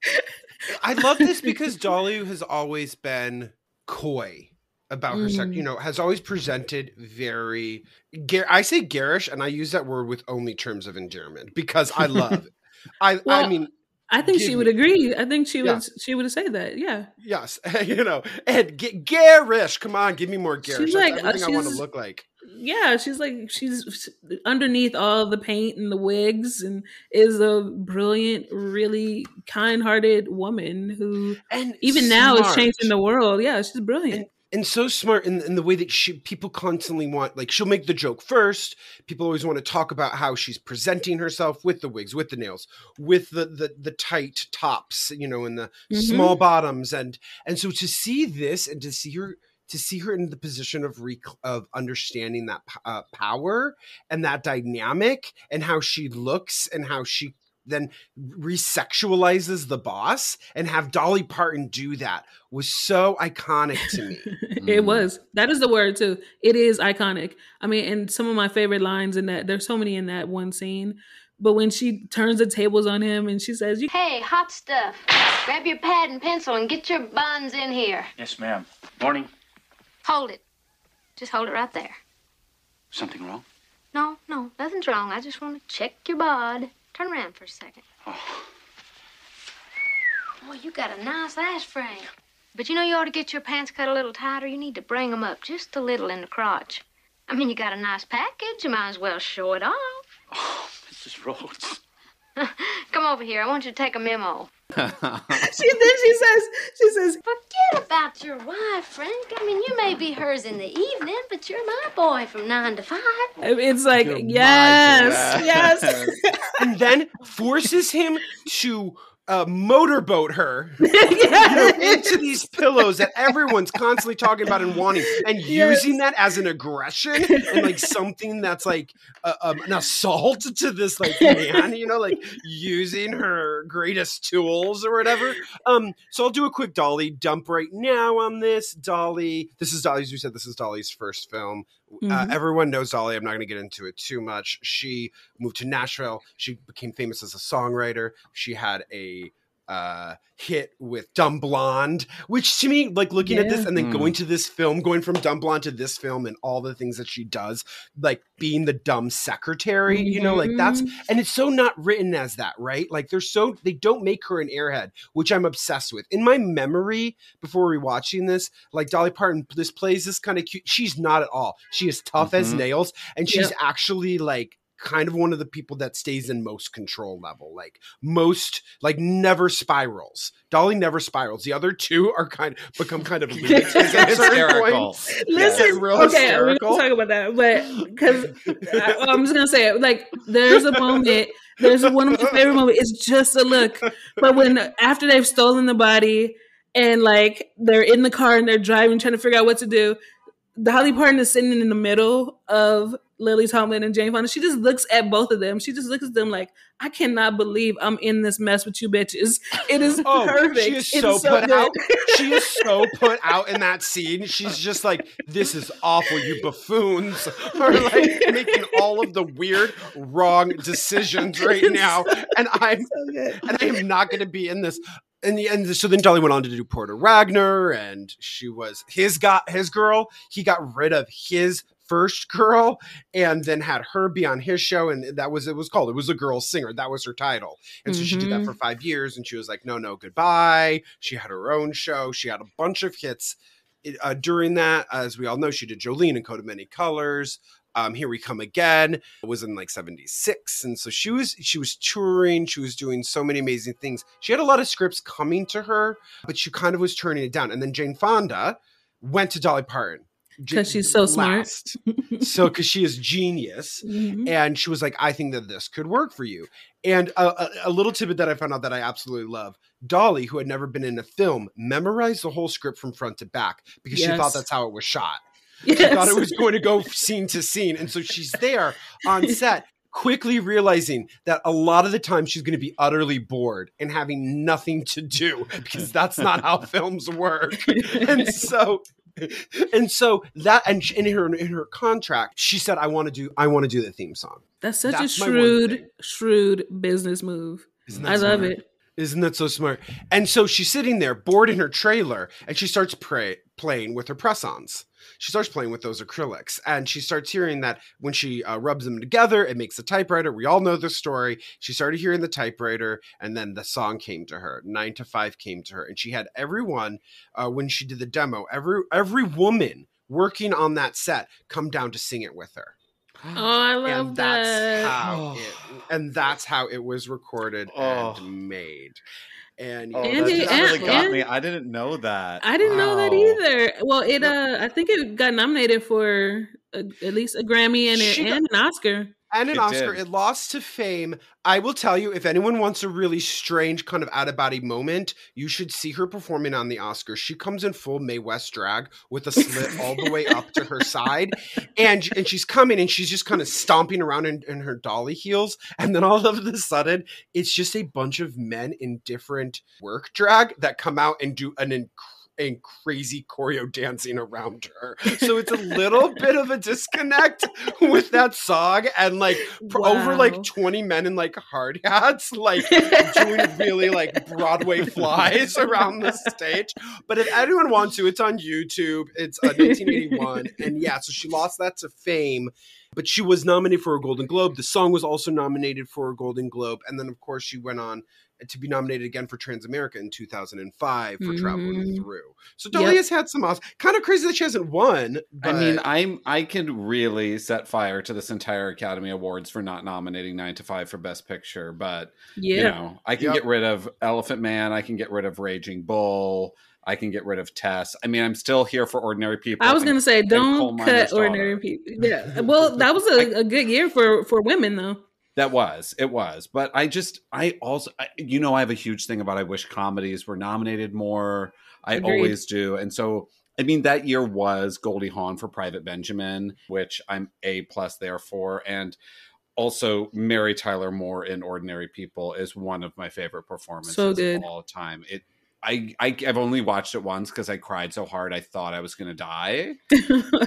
I love this because Dolly has always been coy about her sex, Mm. you know, has always presented very gar- I say garish and I use that word with only terms of endearment because I love it. I I mean I think she would agree. I think she Yeah. would she would say that. Yeah. yes, (laughs) you know, and g- garish, come on, give me more garish. She's That's like, uh, everything I want to she's- look like. Yeah, she's like she's underneath all the paint and the wigs and is a brilliant, really kind-hearted woman who And even now is changing the world. Yeah, she's brilliant. and so smart in, in the way that she people constantly want like she'll make the joke first people always want to talk about how she's presenting herself with the wigs with the nails with the the, the tight tops you know and the Mhm. small bottoms and and so to see this and to see her to see her in the position of rec- of understanding that p- uh, power and that dynamic and how she looks and how she then resexualizes the boss and have Dolly Parton do that was so iconic to me. (laughs) it mm. was. That is the word too. It is iconic. I mean, and some of my favorite lines in that there's so many in that one scene. But when she turns the tables on him and she says, "You Hey, hot stuff. Grab your pad and pencil and get your buns in here. Yes, ma'am. Morning. Hold it. Just hold it right there. Something wrong? No, no, nothing's wrong. I just want to check your bod. Turn around for a second. Boy, you got a nice ass frame. But you know you ought to get your pants cut a little tighter. You need to bring 'em up just a little in the crotch. I mean, you got a nice package. You might as well show it off. Oh, Mrs. Rhodes. (laughs) Come over here. I want you to take a memo. (laughs) she then she says, she says, Forget about your wife, Frank. I mean, you may be hers in the evening, but you're my boy from nine to five. it's like, yes, yes. (laughs) and then forces him to uh, motorboat her (laughs) you know, into these pillows that everyone's constantly talking about and wanting, and Yes. using that as an aggression and like something that's like uh, um, an assault to this like man, you know, like using her greatest tools or whatever. Um, so I'll do a quick Dolly dump right now on this. Dolly, this is Dolly, as we said, this is Dolly's first film. Uh, Mhm. everyone knows Dolly. I'm not going to get into it too much. She moved to Nashville. She became famous as a songwriter. She had a uh hit with Dumb Blonde, which to me, like looking at this and then Mm. going to this film, going from Dumb Blonde to this film and all the things that she does, like being the dumb secretary, you know, like that's Mhm. and it's so not written as that, right? Like they're so they don't make her an airhead, which I'm obsessed with. In my memory, before rewatching this, like Dolly Parton, this plays this kind of cute. She's not at all. She is tough as Mhm. nails, and she's Yep. actually like kind of one of the people that stays in most control level like most like never spirals dolly never spirals the other two are kind of become kind of (laughs) lunatics at certain Hysterical. Listen, Get real okay, we're gonna talk about that, but because I'm just gonna say it. Like, there's a moment. There's one of my favorite moments. It's just a look, but when after they've stolen the body and like they're in the car and they're driving, trying to figure out what to do. Dolly Parton is sitting in the middle of Lily Tomlin and Jane Fonda. She just looks at both of them. She just looks at them like, I cannot believe I'm in this mess with you bitches. It is Oh, perfect. she is It so, put good. out. (laughs) She is so put out in that scene. She's just like, "This is awful, you buffoons (laughs) are like making all of the weird, wrong decisions right now, and I'm So and I am not going to be in this." And the and so then Dolly went on to do Porter Wagoner, and she was his got his girl. He got rid of his first girl, and then had her be on his show, and that was it was called. It was a girl singer. That was her title, and so she did that Mhm. for five years, and she was like, "No, no, goodbye." She had her own show. She had a bunch of hits uh, during that. As we all know, she did Jolene and Coat of Many Colors. Um, Here We Come Again It was in like 76. And so she was she was touring, she was doing so many amazing things. She had a lot of scripts coming to her, but she kind of was turning it down. And then Jane Fonda went to Dolly Parton. 'Cause she's so smart. so because she is genius. Mhm. And she was like, I think that this could work for you. And a, a, a little tidbit that I found out that I absolutely love Dolly, who had never been in a film, memorized the whole script from front to back because she thought that's how it was shot. Yes. She thought it was going to go scene to scene. And so she's there on (laughs) set, quickly realizing that a lot of the time she's going to be utterly bored and having nothing to do because that's not how (laughs) films work. And (laughs) so and so that and in her in her contract she said i want to do i want to do the theme song That's such That's a shrewd, shrewd business move. Isn't I love it. Isn't that so smart? And so she's sitting there bored in her trailer and she starts pray, playing with her press ons. She starts playing with those acrylics and she starts hearing that when she uh, rubs them together, it makes a typewriter. We all know the story. She started hearing the typewriter and then the song came to her. Nine to five came to her. And she had everyone, uh, when she did the demo, every, every woman working on that set come down to sing it with her. Oh, I (gasps) love and that. that's how it, and that's how it was recorded Oh. and made. And Oh, yeah, that Andy, just and- really got and- me. I didn't know that. I didn't know that either. Well, it uh, I think it got nominated for a, at least a Grammy and, a, She got- and an Oscar. And an It Oscar. did. It lost to fame. I will tell you, if anyone wants a really strange kind of out of body moment, you should see her performing on the Oscars. She comes in full Mae West drag with a slit all the way up to her side, and and she's coming and she's just kind of stomping around in, in her dolly heels, and then all of a sudden, it's just a bunch of men in different work drag that come out and do an inc- and crazy choreo dancing around her. So it's a little (laughs) bit of a disconnect with that song and like pr- over like 20 men in like hard hats, like doing (laughs) really like Broadway flies around the stage. But if anyone wants to, it's on YouTube. It's uh, 1981. and yeah, so she lost that to fame. But she was nominated for a Golden Globe. The song was also nominated for a Golden Globe. And then, of course, she went on to be nominated again for Transamerica in 2005 for Traveling Mhm. Through. So Dolly Yep. has had some Oscars. Kind of crazy that she hasn't won. But I mean, I'm I can really set fire to this entire Academy Awards for not nominating Nine to Five for Best Picture, but Yeah. you know, I can Yep. get rid of Elephant Man, I can get rid of Raging Bull, I can get rid of Tess. I mean, I'm still here for ordinary people. I was gonna say, don't cut ordinary people. Yeah. Well, that was (laughs) a, a good year for for women though. That was, it was. But I just, I also, I, you know, I have a huge thing about I wish comedies were nominated more. I Agreed. always do. And so, I mean, that year was Goldie Hawn for Private Benjamin, which I'm A plus there for. And also, Mary Tyler Moore in Ordinary People is one of my favorite performances So good. of all time. It, I, I, I've only watched it once because I cried so hard I thought I was going to die.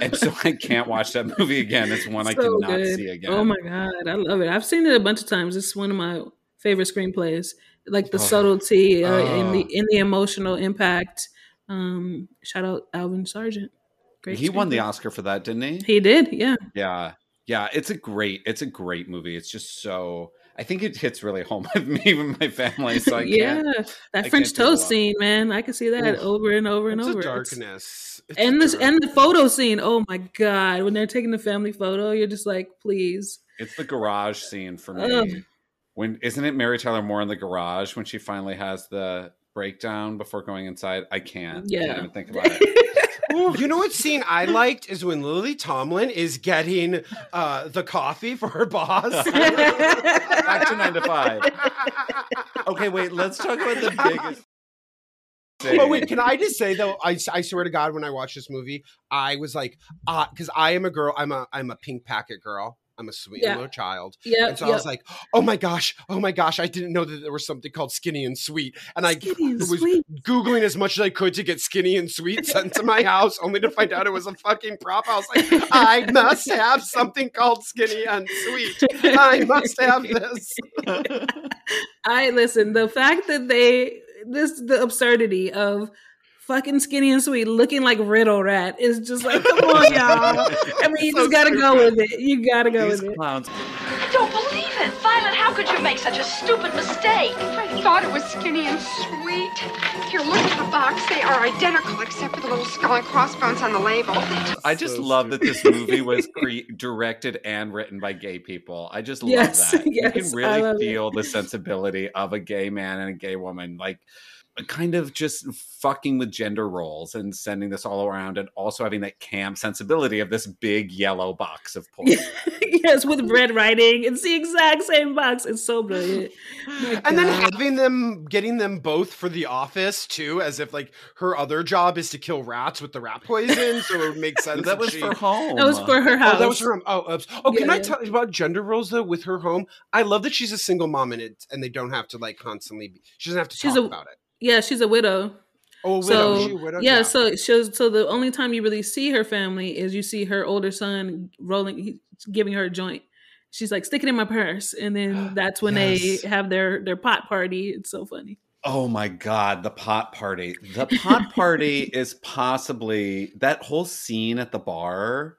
and so I (laughs) can't watch that movie again. It's one I cannot good. see again. Oh my god, I love it. I've seen it a bunch of times. It's one of my favorite screenplays. Like the Oh. subtlety uh, in the Oh. in the emotional impact. Um, shout out Alvin Sargent. Great. he won the. Oscar for that, didn't he? He did, yeah. Yeah. Yeah, it's a great it's a great movie. It's just so I think it hits really home (laughs) with me and my family. So I yeah, can't that I French can't toast scene, man. I can see that Oof. over and over and It's over. It's- darkness. It's and this and the photo scene. Oh my god, when they're taking the family photo, you're just like, please. It's the garage scene for me. Ugh. When isn't it Mary Tyler Moore in the garage when she finally has the breakdown before going inside? I can't. Yeah. Can't even think about it. (laughs) Ooh, you know what scene I liked is when Lily Tomlin is getting uh, the coffee for her boss. (laughs) Back to nine to five. Okay, wait, let's talk about the biggest Oh wait, can I just say though? I, I swear to God, when I watched this movie, I was like, ah, because I am a girl. I'm a I'm a pink packet girl. I'm a sweet Yeah. little child. Yep, and so I was like, oh my gosh, oh my gosh, I didn't know that there was something called skinny and sweet. And I and was Sweet. Googling as much as I could to get skinny and sweet sent to my house, only to find out it was a fucking prop. I was like, I must have something called skinny and sweet. I must have this. (laughs) I listen. The fact that they this the absurdity of fucking skinny and sweet looking like Rid-O-Rat is just like, come on, y'all. I mean, you So just gotta go stupid. with it. You gotta go These with it. I don't believe it. Violet, how could you make such a stupid mistake? I thought it was skinny and sweet. Here, look at the box. They are identical except for the little skull and crossbones on the label. Oh, I just So love that this movie was (laughs) cre- directed and written by gay people. I just Yes, love that. (laughs) yes, you can really love it. feel the sensibility of a gay man and a gay woman, like kind of just fucking with gender roles and sending this all around, and also having that camp sensibility of this big yellow box of (laughs) porn. yes, with red writing. It's the exact same box. It's so brilliant. My And then having them getting them both for the office too, as if like her other job is to kill rats with the rat poison, so it would make (laughs) sense. that was she- for home. that was for her house. Oh, that was her home. Oh, oops. oh, can Yeah, I yeah. tell you about gender roles though with her home? I love that she's a single mom and it, and they don't have to like constantly. Be, she doesn't have to She's talk a- about it. Yeah, she's a widow. Oh, a widow. So Is she a widow? yeah, so shows so the only time you really see her family is you see her older son rolling, he, giving her a joint. She's like, stick it in my purse, and then (gasps) that's when Yes. they have their their pot party. It's so funny. Oh my god, the pot party. The pot party (laughs) is possibly that whole scene at the bar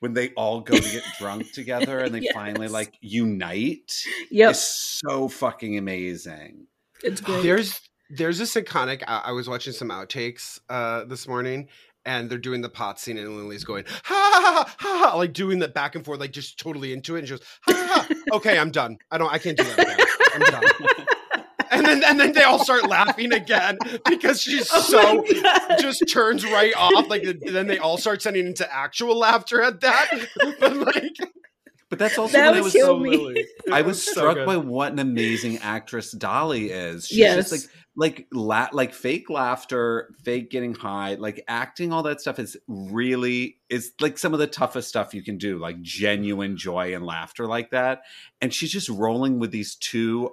when they all go to get drunk (laughs) together and they finally like unite Yep, is so fucking amazing. it's great. There's there's this iconic. I, I was watching some outtakes uh, this morning, and they're doing the pot scene, and Lily's going ha ha ha, ha, like doing the back and forth, like just totally into it, and she goes ha ha. Okay, I'm done. I don't. I can't do that. I'm done. (laughs) And then and then they all start laughing again because she's Oh so just turns right off. Like then they all start sending into actual laughter at that. (laughs) But like But that's also That when I was kill so me. (laughs) I was so struck good. by what an amazing actress Dolly is. She's Yes. just like like la- like fake laughter, fake getting high, like acting all that stuff is really is like some of the toughest stuff you can do, like genuine joy and laughter like that. And she's just rolling with these two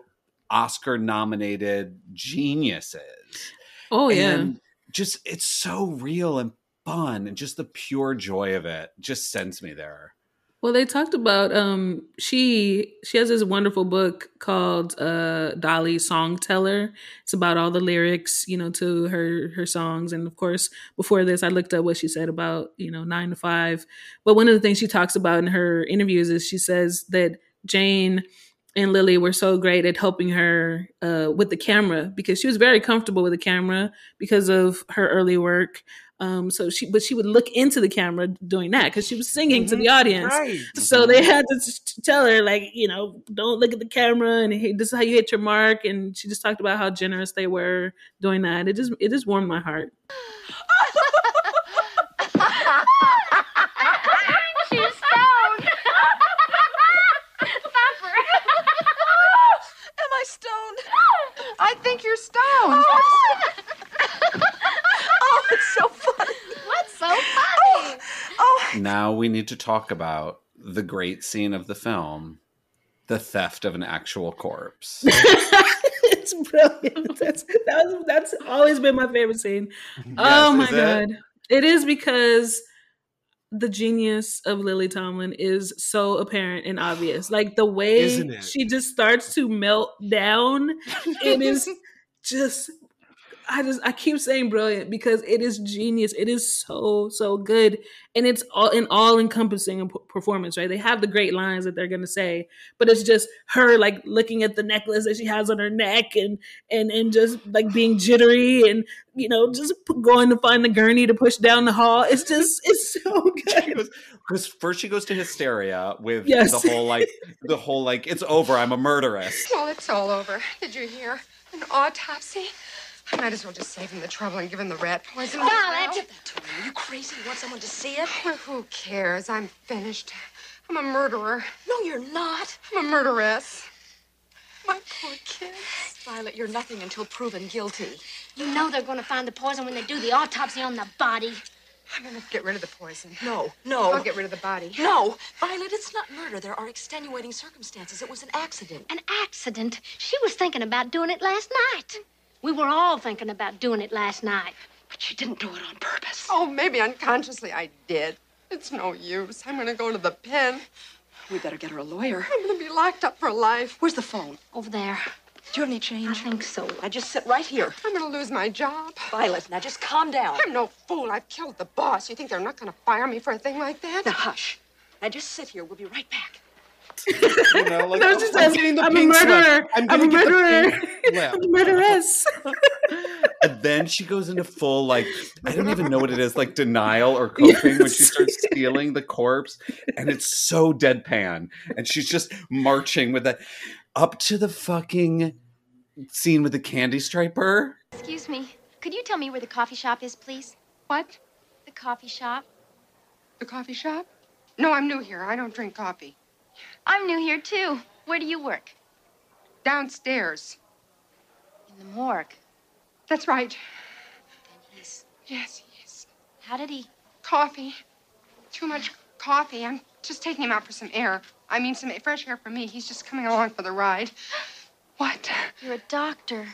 Oscar nominated geniuses. oh yeah, And just it's so real and fun and just the pure joy of it just sends me there. Well, they talked about um she she has this wonderful book called uh Dolly Songteller. It's about all the lyrics, you know, to her her songs and of course, before this I looked up what she said about, you know, 9 to 5. But one of the things she talks about in her interviews is she says that Jane and Lily were so great at helping her uh, with the camera because she was very comfortable with the camera because of her early work. Um, so she, but she would look into the camera doing that because she was singing to the audience. Right. So they had to tell her, like, you know, don't look at the camera, and hey, this is how you hit your mark. And she just talked about how generous they were doing that. It just, it just warmed my heart. (sighs) (sighs) She's stoned. Thumper. I think you're stoned. Oh, it's so funny. What's so funny? Oh, Now we need to talk about the great scene of the film the theft of an actual corpse. (laughs) it's brilliant. That's that was, that's always been my favorite scene. oh my is it? god. It is because the genius of Lily Tomlin is so apparent and obvious. Like the way she just starts to melt down, it is (laughs) just I just I keep saying brilliant because it is genius. It is so so good, and it's all an all encompassing performance. Right? They have the great lines that they're gonna say, but it's just her like looking at the necklace that she has on her neck, and and and just like being jittery, and you know just p- going to find the gurney to push down the hall. It's just it's so (laughs) good. Because first she goes to hysteria with Yes. the whole like the whole like it's over. I'm a murderess. Well, it's all over. Did you hear? An autopsy? I might as well just save him the trouble and give him the rat poison. Violet! Give that to me. Are you crazy? You want someone to see it? Well, who cares? I'm finished. I'm a murderer. No, you're not. I'm a murderess. My poor kids. Violet, you're nothing until proven guilty. You know they're going to find the poison when they do the autopsy on the body. I'm gonna get rid of the poison. No, no. I'll get rid of the body. No, Violet, it's not murder. There are extenuating circumstances. It was an accident. An accident? She was thinking about doing it last night. We were all thinking about doing it last night. But she didn't do it on purpose. Oh, maybe unconsciously I did. It's no use. I'm gonna go to the pen. We better get her a lawyer. I'm gonna be locked up for life. Where's the phone? Over there. Do you have any change? I think so. Now just sit right here. I'm gonna lose my job. Violet, now just calm down. I'm no fool. I've killed the boss. You think they're not gonna fire me for a thing like that? Now hush. Now just sit here. We'll be right back. You know, like, No, she I'm says, getting the I'm a pink slip. murderer. I'm I'm, a gonna get murderer. (laughs) I'm a murderess. (laughs) and then she goes into full like I don't even know what it is, like denial or coping when she starts stealing the corpse, and it's so deadpan, and she's just marching with that up to the fucking scene with the candy striper. Excuse me. Could you tell me where the coffee shop is, please? What? The coffee shop. The coffee shop? No, I'm new here. I don't drink coffee. I'm new here, too. Where do you work? Downstairs. In the morgue. That's right. He's. Yes, yes. How did he? Coffee. Too much coffee. I'm just taking him out for some air. I mean, some fresh air for me. He's just coming along for the ride. (gasps) What? You're a doctor.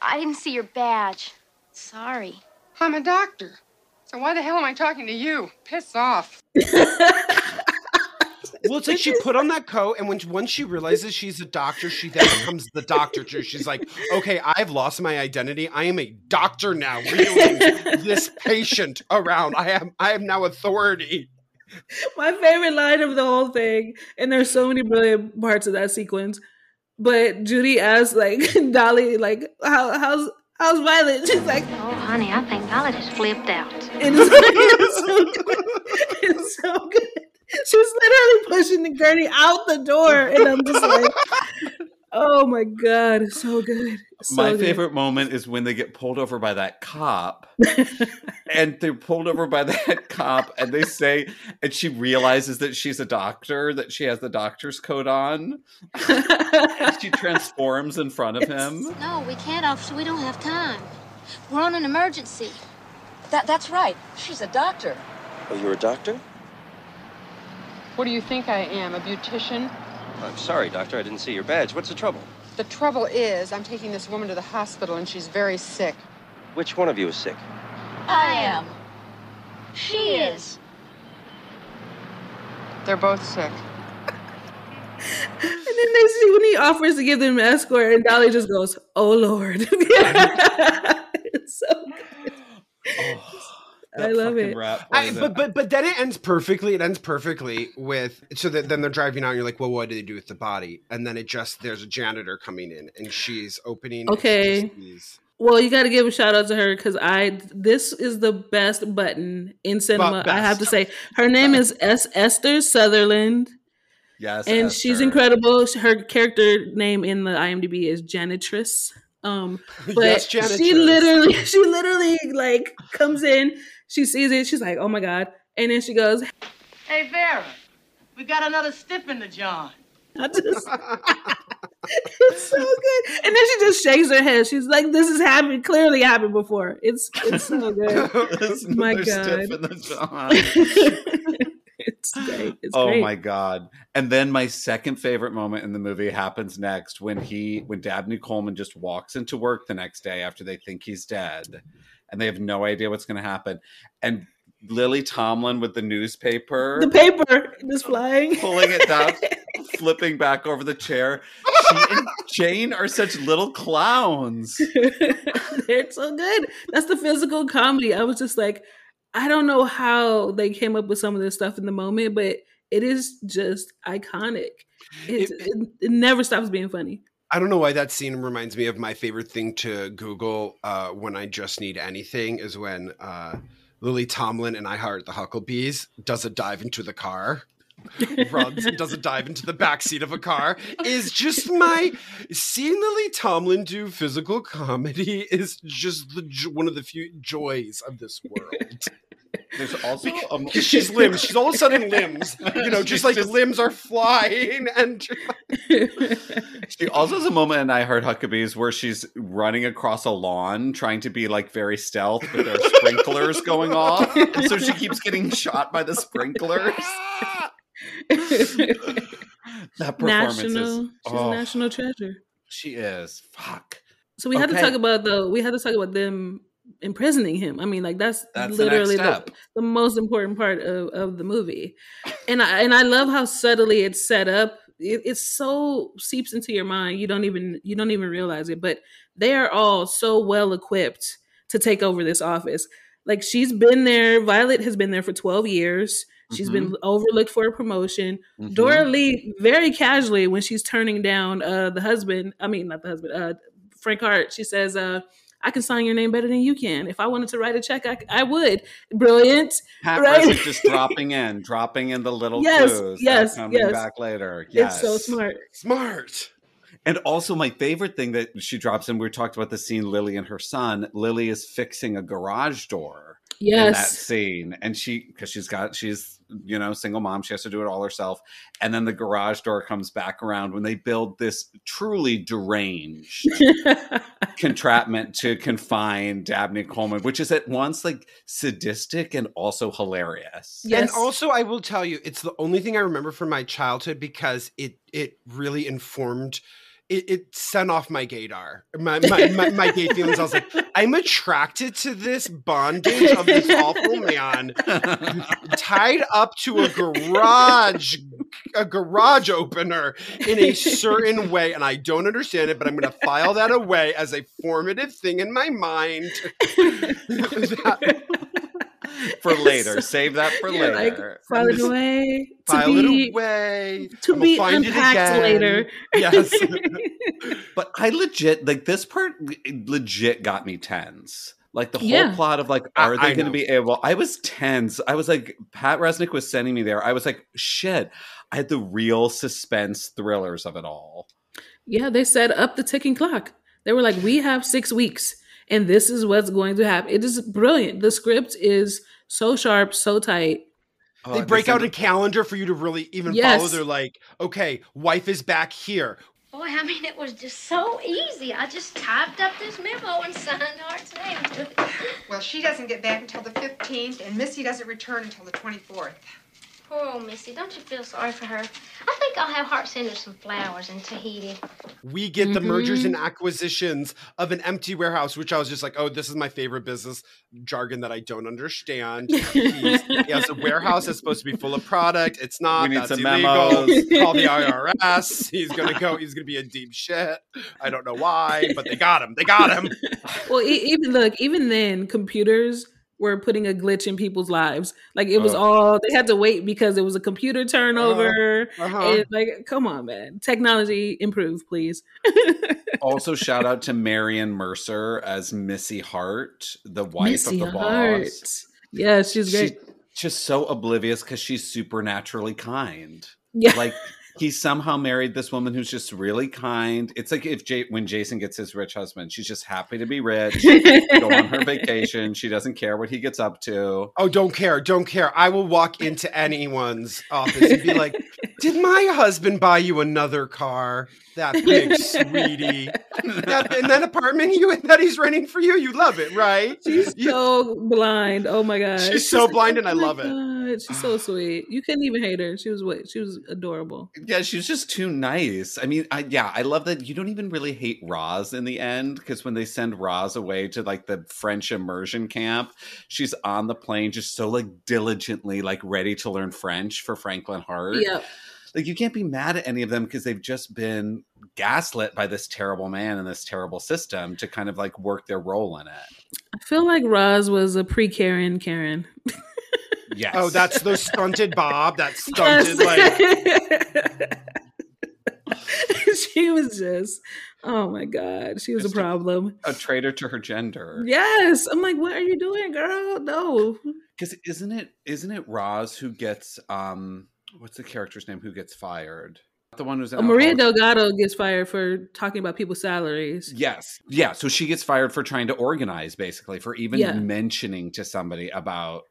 I didn't see your badge. Sorry. I'm a doctor. So why the hell am I talking to you? Piss off. (laughs) Well, it's like she put on that coat, and when once she realizes she's a doctor, she then becomes the doctor. too. She's like, "Okay, I've lost my identity. I am a doctor now, wheeling this patient around. I am, I am now authority." My favorite line of the whole thing, and there's so many brilliant parts of that sequence. But Judy asks like (laughs) Dolly, like, how how's how's Violet? She's like, Oh, honey, I think Violet has flipped out. it is (laughs) it's so good. It's so good. (laughs) She's literally pushing the gurney out the door, and I'm just like, (laughs) oh my god, it's so good. It's so My good. favorite moment is when they get pulled over by that cop, (laughs) and they're pulled over by that cop, and they say, and she realizes that she's a doctor, that she has the doctor's coat on. and she transforms in front of him. No, we can't, officer. We don't have time. We're on an emergency. That, that's right. She's a doctor. Oh, you're a doctor? What do you think I am, a beautician? I'm sorry, doctor. I didn't see your badge. What's the trouble? The trouble is, I'm taking this woman to the hospital and she's very sick. Which one of you is sick? I am. She is. They're both sick. And then they see when he offers to give them an escort, and Dolly just goes, "Oh Lord." (laughs) it's so good. Oh. I love it. I, but but but then it ends perfectly. It ends perfectly with so that then they're driving out. and You're like, well, what do they do with the body? And then it just there's a janitor coming in, and she's opening. Okay. Well, you got to give a shout out to her because I this is the best button in cinema. I have to say, her name is S. Esther Sutherland, Yes, and she's incredible. Her character name in the IMDb is Janitress. Um, (laughs) but Yes, she Janitress. literally, (laughs) she literally like comes in, she sees it, she's like, "Oh my god!" And then she goes, Hey, Vera, we got another stiff in the John. I just, (laughs) it's so good. And then she just shakes her head. She's like, "This has happened. Clearly happened before. It's it's so good. my They're god, stiff in the jaw. It's great. It's oh great. my god! And then my second favorite moment in the movie happens next when he when Dabney Coleman just walks into work the next day after they think he's dead, and they have no idea what's going to happen, and Lily Tomlin with the newspaper, The paper is flying. pulling it down, (laughs) flipping back over the chair. She and Jane are such little clowns. (laughs) They're so good. That's the physical comedy. I was just like, I don't know how they came up with some of this stuff in the moment, but it is just iconic. It, it, it never stops being funny. I don't know why that scene reminds me of my favorite thing to Google uh, when I just need anything is when uh, Lily Tomlin and I Heart the Huckabees does a dive into the car. (laughs) runs and does a dive into the back seat of a car is just my seeing Lily Tomlin do physical comedy is just the one of the few joys of this world. (laughs) There's also a Because she's limbs. She's all of a sudden limbs. You know, (laughs) just like limbs are flying and She also has a moment in I Heart Huckabees where she's running across a lawn trying to be like very stealth, but there are sprinklers going off. And so she keeps getting shot by the sprinklers. (laughs) that performance national, is she's oh, a national treasure. she is. Fuck. So we had to talk about the we had to talk about them imprisoning him. I mean, like that's, That's literally next the, the most important part of, of the movie. And I and I love how subtly it's set up. It, it so seeps into your mind. You don't even you don't even realize it. But they are all so well equipped to take over this office. Like she's been there. Violet has been there for twelve years. She's been overlooked for a promotion. Mhm. Doralee very casually when she's turning down uh the husband, I mean not the husband, uh Frank Hart, she says, uh, I can sign your name better than you can. If I wanted to write a check, I, I would. Brilliant. Pat right? Just (laughs) dropping in, dropping in the little Yes, clues. yes, coming yes. back later. Yes, It's so smart. smart. And also, my favorite thing that she drops in, we talked about the scene Lily and her son. Lily is fixing a garage door in that Yes. scene. And she, because she's got, she's, you know, single mom, she has to do it all herself. And then the garage door comes back around when they build this truly deranged (laughs) contraptment to confine Dabney Coleman, which is at once like sadistic and also hilarious. Yes. And also, I will tell you, it's the only thing I remember from my childhood because it it really informed. It, it sent off my gaydar, my my, my my gay feelings. I was like, I'm attracted to this bondage of this awful man, tied up to a garage, a garage opener in a certain way, and I don't understand it. But I'm going to file that away as a formative thing in my mind. (laughs) (laughs) For later. Save that for Yeah, like, later. file it away. To File be, it away. To I'ma be find it unpacked again. later. (laughs) Yes. (laughs) But I legit like this part legit got me tense. Like the whole Yeah. plot of like, I- are they going to be able? I was tense. I was like, Pat Resnick was sending me there. I was like, shit. I had the real suspense thrillers of it all. Yeah, they set up the ticking clock. They were like, we have six weeks, and this is what's going to happen. It is brilliant. The script is so sharp, so tight. Oh, they break out a calendar for you to really even Yes. follow. They're like, okay, wife is back here. Boy, I mean, it was just so easy. I just typed up this memo and signed Hart's name to it. Well, she doesn't get back until the 15th, and Missy doesn't return until the 24th. Poor old Missy, don't you feel sorry for her? I think I'll have Hart send her some flowers in Tahiti. We get the mergers Mm-hmm. and acquisitions of an empty warehouse, which I was just like, oh, this is my favorite business jargon that I don't understand. (laughs) He's- he has a warehouse that's supposed to be full of product. It's not. We need that's some illegal. memos. Call the IRS. He's gonna go. He's gonna be in deep shit. I don't know why, but they got him. They got him. Well, e- even look, even then, computers were putting a glitch in people's lives. Like it was Uh. all they had to wait because it was a computer turnover. Uh-huh. And, like, come on, man, technology improve, please. (laughs) Also, shout out to Marian Mercer as Missy Hart, the wife Missy of the Hart. boss. Yeah, she's great. She's just so oblivious because she's supernaturally kind. Yeah. Like he somehow married this woman who's just really kind. It's like if J- when Jason gets his rich husband, she's just happy to be rich, go on her (laughs) vacation. She doesn't care what he gets up to. Oh, don't care, don't care. I will walk into anyone's office and be like, "Did my husband buy you another car? That big sweetie, that, and that apartment you that he's renting for you? You love it, right?" She's so blind. Oh my god. She's so blind and I "Oh love it." Oh She's so sweet. You couldn't even hate her. She was what? She was adorable. Yeah, she was just too nice. I mean, I, yeah, I love that you don't even really hate Roz in the end because when they send Roz away to like the French immersion camp, she's on the plane just so like diligently like ready to learn French for Franklin Hart. Yeah Like you can't be mad at any of them because they've just been gaslit by this terrible man and this terrible system to kind of like work their role in it. I feel like Roz was a pre Karen Karen. (laughs) Yes. Oh, that's the stunted Bob. That (laughs) stunted like (laughs) she was just, oh my god, she was a problem. a traitor to her gender. Yes, I'm like, what are you doing, girl? No, Because isn't it isn't it Roz who gets um what's the character's name who gets fired? The one who's Oh, Maria Delgado gets fired for talking about people's salaries. Yes. Yeah. So she gets fired for trying to organize, basically, for even Yeah. mentioning to somebody about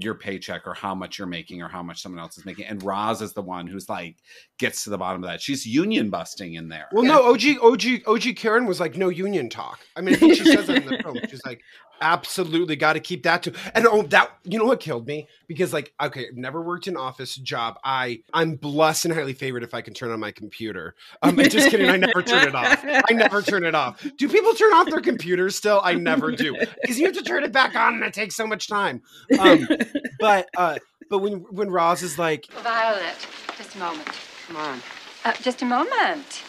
your paycheck or how much you're making or how much someone else is making. And Roz is the one who's like gets to the bottom of that. She's union busting in there. Well, no, OG, OG, OG Karen was like, no union talk. I mean, I think she says that in the (laughs) film. She's like, absolutely got to keep that to. And oh, that you know what killed me because like, okay, I've never worked an office job. I I'm blessed and highly favored if I can turn on my computer. Um, I'm just kidding. I never turn it off. I never turn it off. Do people turn off their computers still? I never do because you have to turn it back on and it takes so much time. Um, but uh, but when when Roz is like, Violet, just a moment. Come on. Uh, just a moment.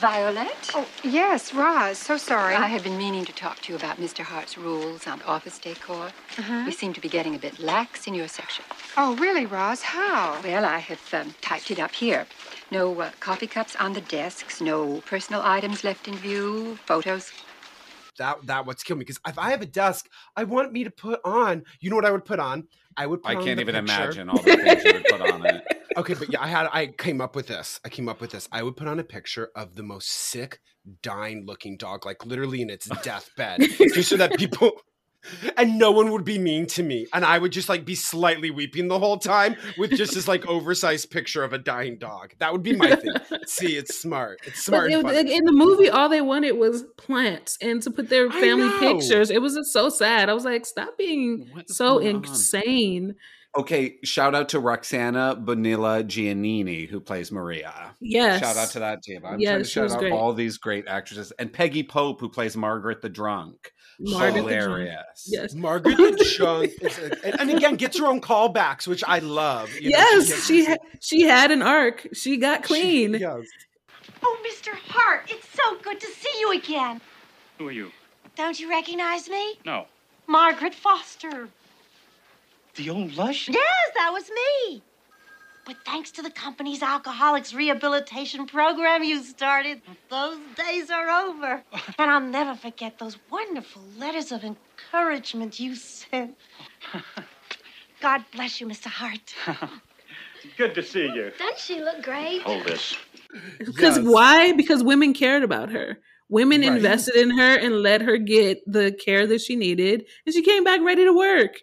Violet? Oh, yes, Roz. So sorry. I have been meaning to talk to you about Mr. Hart's rules on office decor. Uh-huh. We seem to be getting a bit lax in your section. Oh, really, Roz? How? Well, I have um, typed it up here. No uh, coffee cups on the desks, no personal items left in view, photos. that that what's killing me because if I have a desk, I want me to put on. You know what I would put on? I would. Put I on can't the even picture- imagine all the things you would put on it. (laughs) Okay, but yeah, I had I came up with this. I came up with this. I would put on a picture of the most sick, dying looking dog, like literally in its deathbed, just so that (laughs) people (laughs) and no one would be mean to me. And I would just like be slightly weeping the whole time with just this like oversized picture of a dying dog. That would be my thing. See, it's smart. It's smart. It, like, in the movie, all they wanted was plants and to put their family pictures. It was just so sad. I was like, stop being so insane. on? Insane. Okay, shout out to Roxana Bonilla Giannini, who plays Maria. Yes. Shout out to that team. I'm trying Yes, to she shout out great. all these great actresses. And Peggy Pope, who plays Margaret the Drunk. Margaret the Drunk. Hilarious. Yes. Margaret the (laughs) Chunk, is a- and, and again gets her own callbacks, which I love. You yes, gets- she ha- she had an arc. She got clean. yes. Oh, Mr. Hart, it's so good to see you again. Who are you? Don't you recognize me? No. Margaret Foster. The old lush? Yes, that was me. But thanks to the company's alcoholics rehabilitation program you started, those days are over. (laughs) And I'll never forget those wonderful letters of encouragement you sent. (laughs) God bless you, Mr. Hart. (laughs) Good to see you. Doesn't she look great? Hold this. Because why? Because women cared about her. Women Right. invested in her and let her get the care that she needed, and she came back ready to work.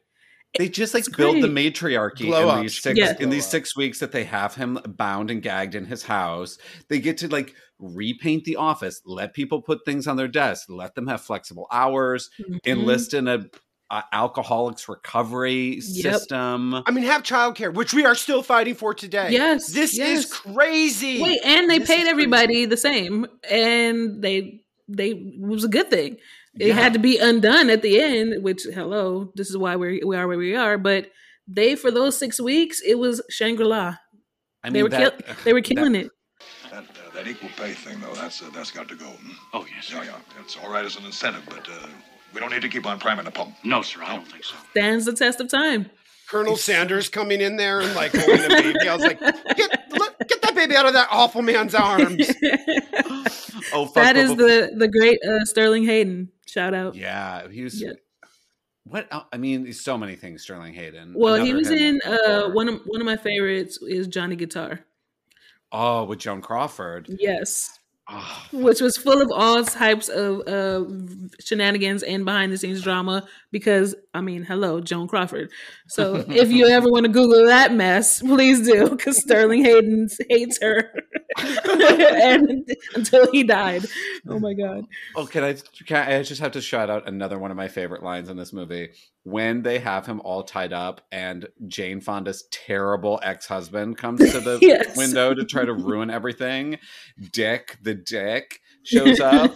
They just like It's build the matriarchy Glow in these six Yeah. in these six weeks that they have him bound and gagged in his house. They get to like repaint the office, let people put things on their desk, let them have flexible hours, Mhm. enlist in a, a alcoholics recovery system. I mean, have childcare, which we are still fighting for today. Yes, this yes. is crazy. Wait, and they This paid is everybody the same, and they they it was a good thing. It Yeah. had to be undone at the end. Which hello, this is why we we are where we are. But they for those six weeks, it was Shangri La. I They mean, were that, kill- they were killing it. That, uh, that equal pay thing, though, that's uh, that's got to go. hmm? Oh, yes. Yeah, yeah. It's all right as an incentive, but uh, we don't need to keep on priming the pump. No, sir, I don't think so. Stands the test of time. Colonel Sanders coming in there and like holding a baby. I was like, get, look, get that baby out of that awful man's arms. (laughs) oh, fuck, that fuck, is fuck. the the great uh, Sterling Hayden. Shout out. yeah. He was. Yeah. What I mean, there's so many things. Sterling Hayden. Well, he was in uh, one of one of my favorites is Johnny Guitar. Oh, with Joan Crawford. Yes. Oh, Which was full of all types of uh, shenanigans and behind the scenes drama because, I mean, hello, Joan Crawford. So (laughs) if you ever want to Google that mess, please do because Sterling Hayden hates her (laughs) and, until he died. Oh my God. Oh, can I? Can I just have to shout out another one of my favorite lines in this movie when they have him all tied up and Jane Fonda's terrible ex-husband comes to the (laughs) Yes. window to try to ruin everything. Dick, the dick, shows up.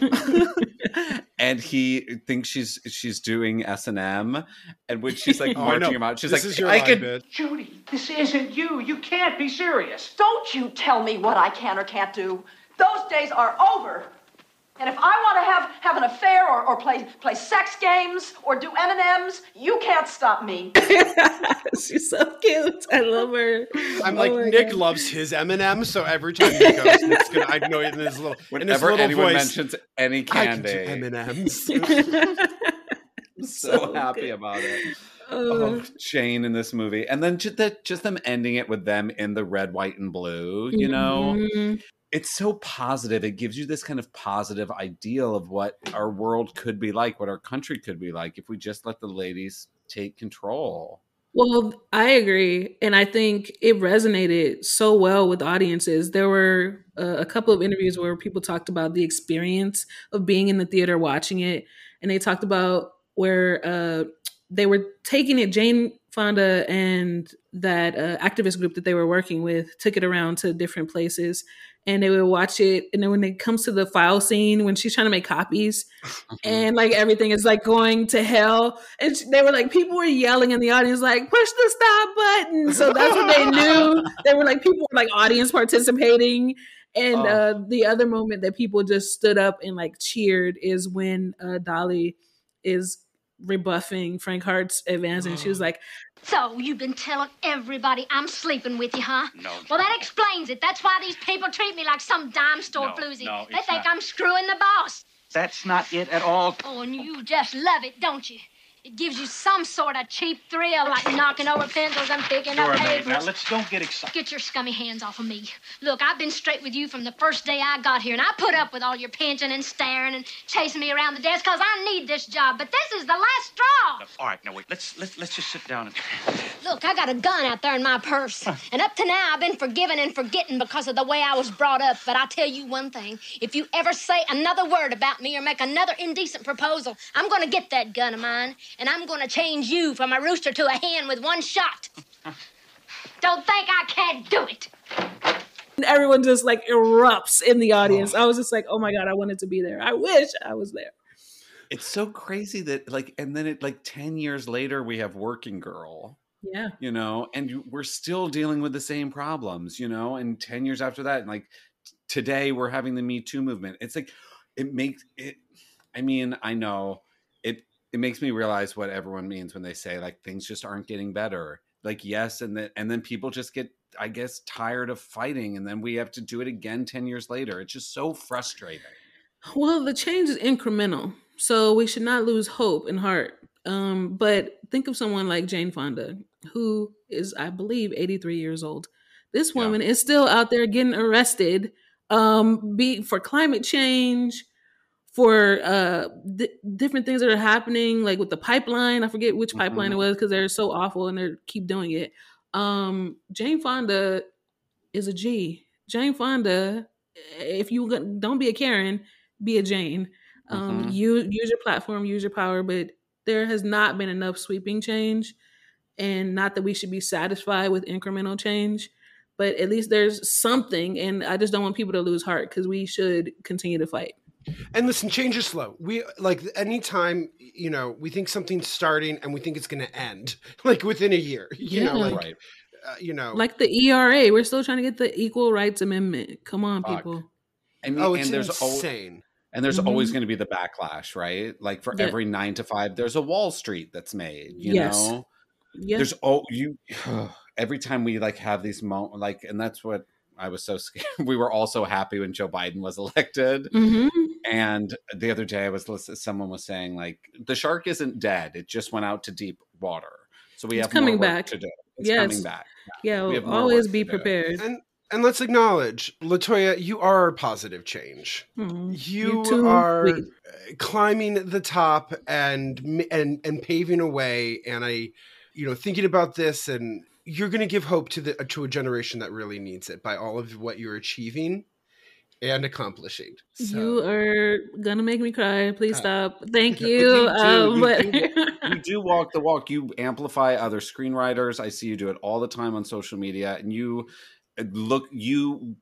And he thinks she's she's doing S and M, and when she's like (laughs) Oh, marching know. him out, she's This like, is your "I line, could bitch. Judy, this isn't you. You can't be serious. Don't you tell me what I can or can't do. Those days are over. And if I want to have, have an affair or, or play, play sex games or do M&Ms, you can't stop me. (laughs) She's so cute. I love her. I'm Oh like Nick God. loves his M&Ms, so every time he goes, it's gonna, I know it in his little, in his Whenever little anyone voice. mentions any I can do candy, M&Ms. (laughs) I'm so, So happy good. about it. Oh. Oh, Jane in this movie, and then just that, just them ending it with them in the red, white, and blue. You know, Mhm. It's so positive. It gives you this kind of positive ideal of what our world could be like, what our country could be like, if we just let the ladies take control. Well, I agree. And I think it resonated so well with audiences. There were uh, a couple of interviews where people talked about the experience of being in the theater watching it. And they talked about where uh, they were taking it, Jane Fonda and that uh, activist group that they were working with took it around to different places. And they would watch it. And then when it comes to the file scene, when she's trying to make copies, (laughs) and like everything is like going to hell. And they were like, people were yelling in the audience, like, push the stop button. So that's what they knew. (laughs) They were like, people were like audience participating. And Oh. uh, the other moment that people just stood up and like cheered is when uh, Dolly is rebuffing Frank Hart's advance. And she was mm. like, So you've been telling everybody I'm sleeping with you, huh? No. Well, that explains it. That's why these people treat me like some dime store No, floozy. no, they think not. I'm screwing the boss. That's not it at all. Oh, and you just love it, don't you? It gives you some sort of cheap thrill, like knocking over pencils and picking Dora, up papers. now let's don't get excited. Get your scummy hands off of me. Look, I've been straight with you from the first day I got here, and I put up with all your pinching and staring and chasing me around the desk because I need this job. But this is the last straw. All right, now wait. Let's let's let's just sit down and. Look, I got a gun out there in my purse. And up to now, I've been forgiving and forgetting because of the way I was brought up. But I'll tell you one thing if you ever say another word about me or make another indecent proposal, I'm going to get that gun of mine and I'm going to change you from a rooster to a hen with one shot. Don't think I can't do it. and everyone just like erupts in the audience. Oh. I was just like, oh my God, I wanted to be there. I wish I was there. It's so crazy that like, and then it like ten years later we have Working Girl. Yeah. you know and we're still dealing with the same problems you know and 10 years after that and like today we're having the me too movement it's like it makes it i mean i know it makes me realize what everyone means when they say like things just aren't getting better like yes and then and then people just get i guess tired of fighting and then we have to do it again 10 years later it's just so frustrating Well, the change is incremental, so we should not lose hope and heart. Um, but think of someone like Jane Fonda, who is, I believe, 83 years old. This woman is still out there getting arrested, um, be for climate change, for uh di different things that are happening, like with the pipeline. I forget which pipeline Mhm. it was because they're so awful and they keep doing it. Um, Jane Fonda is a G. Jane Fonda, if you don't be a Karen, be a Jane. Um, Mhm. use use your platform, use your power, but there has not been enough sweeping change, and not that we should be satisfied with incremental change, but at least there's something. And I just don't want people to lose heart because we should continue to fight. And listen, change is slow. We like anytime you know we think something's starting and we think it's going to end, (laughs) like within a year. (laughs) You know, Yeah. like right uh, you know, Like the ERA, we're still trying to get the Equal Rights Amendment. Come on, Fuck. people. I mean, oh, it's and there's al- insane. and there's always Mhm. going to be the backlash right like for Yeah. every nine to five there's a wall street that's made you Yes. know Yeah. there's oh you (sighs) every time we like have these moments like and that's what i was so scared (laughs) we were all so happy when joe biden was elected hmm and the other day i was listening someone was saying like the shark isn't dead it just went out to deep water so we It's have coming more work back. to do it's Yes. coming back Yeah, We have more always be prepared. And And let's acknowledge, LaToya, you are positive change. Hmm, You, you are sweet. uh, climbing the top and and and paving a way. And I, you know, thinking about this, and you're going to give hope to the to a generation that really needs it by all of what you're achieving and accomplishing. So, You are gonna make me cry. Please stop. (laughs) Thank But you. do, Um, you, but do, (laughs) you do walk the walk. You amplify other screenwriters. I see you do it all the time on social media, and you uh, look. You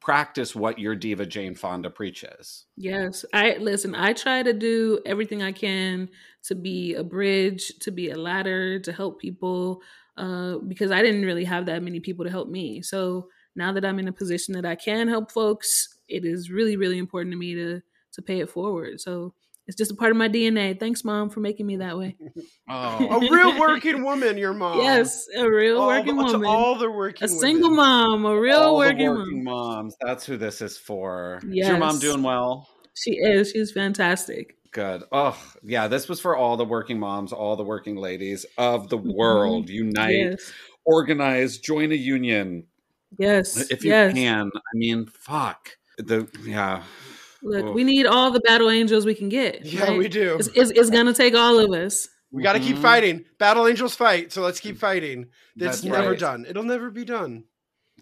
practice what your diva Jane Fonda preaches. Yes, I listen. I try to do everything I can to be a bridge, to be a ladder, to help people, uh, because I didn't really have that many people to help me. So now that I'm in a position that I can help folks, it is really, really important to me to to pay it forward. So it's just a part of my DNA. Thanks, mom, for making me that way. (laughs) a real working woman, your mom. Yes, a real All working to woman. all the working a single women. mom, a real All the working, working mom. moms. That's who this is for. Is your mom doing well? She is. She's fantastic. Good. Oh, yeah. This was for all the working moms, all the working ladies of the world. Unite, Mm-hmm. Yes. organize, join a union. Yes. If you yes. can. I mean, fuck. The yeah. Look, Oof. we need all the battle angels we can get. Yeah, right? we do. It's, it's, it's gonna take all of us. We got to keep Mhm. fighting. Battle angels fight, so let's keep fighting. It's That's never right. done. It'll never be done.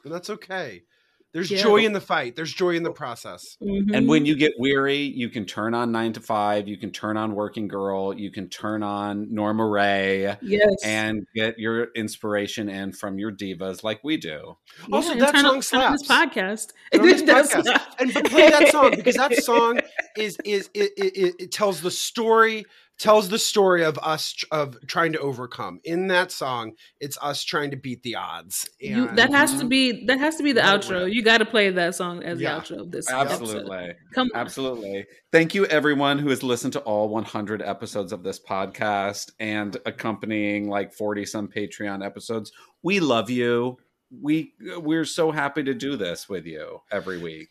And that's okay. There's Yeah. joy in the fight. There's joy in the process. Mm-hmm. And when you get weary, you can turn on nine to five. You can turn on Working Girl. You can turn on Norma Rae. Yes. And get your inspiration in from your divas like we do. Also, Yeah, that turn on- song turn on this podcast. On (laughs) this podcast. not- and but play that song because that (laughs) song is is it, it, it, it tells the story tells the story of us tr- of trying to overcome. In that song, it's us trying to beat the odds. You, that has to mm-hmm. be that has to be the Let it outro. You got to play that song as Yeah. the outro of this episode. Absolutely. Come on. Absolutely. Thank you, everyone who has listened to all 100 episodes of this podcast and accompanying like 40 some Patreon episodes. We love you. We we're so happy to do this with you every week.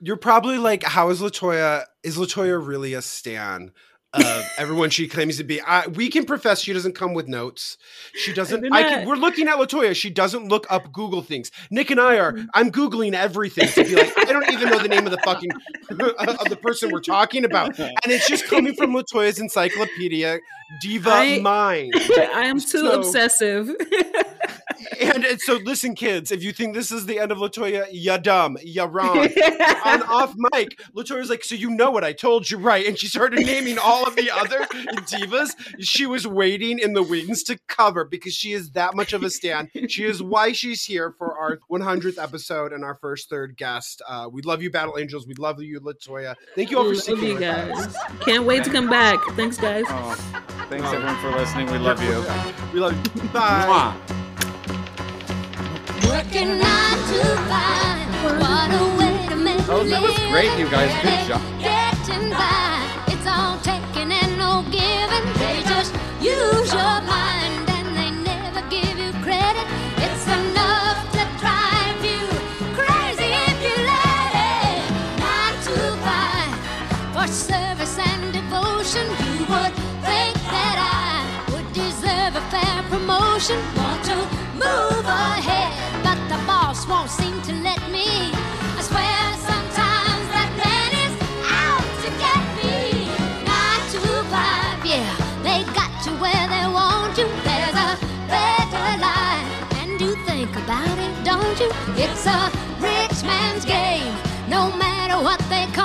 You're probably like, how is LaToya? Is LaToya really a stan? Of everyone she claims to be. I, we can profess she doesn't come with notes. She doesn't. I can, we're looking at LaToya. She doesn't look up Google things. Nick and I are. Mm-hmm. I'm googling everything to be like, I don't even know the name of the fucking (laughs) of the person we're talking about, and it's just coming from LaToya's encyclopedia diva I- mind. (laughs) I am too So- obsessive. (laughs) And, and so, listen, kids, if you think this is the end of LaToya, ya dumb, ya wrong. (laughs) On off mic, LaToya's like, so you know what I told you, right? And she started naming all of the other divas. She was waiting in the wings to cover because she is that much of a stan. She is why she's here for our 100th episode and our first third guest. Uh, we love you, Battle Angels. We love you, LaToya. Thank you all for Love sticking you with us. guys. Can't wait to come back. Thanks, guys. Oh, thanks everyone for listening. We love you. We love you. Bye. Mwah. Working nine to five. What a way to make Oh, that was great, you guys. Good job. Getting by. It's all taking and no giving. They just use your mind and they never give you credit. It's enough to drive you crazy if you let it. Nine to five for service and devotion. You would think that I would deserve a fair promotion. What they call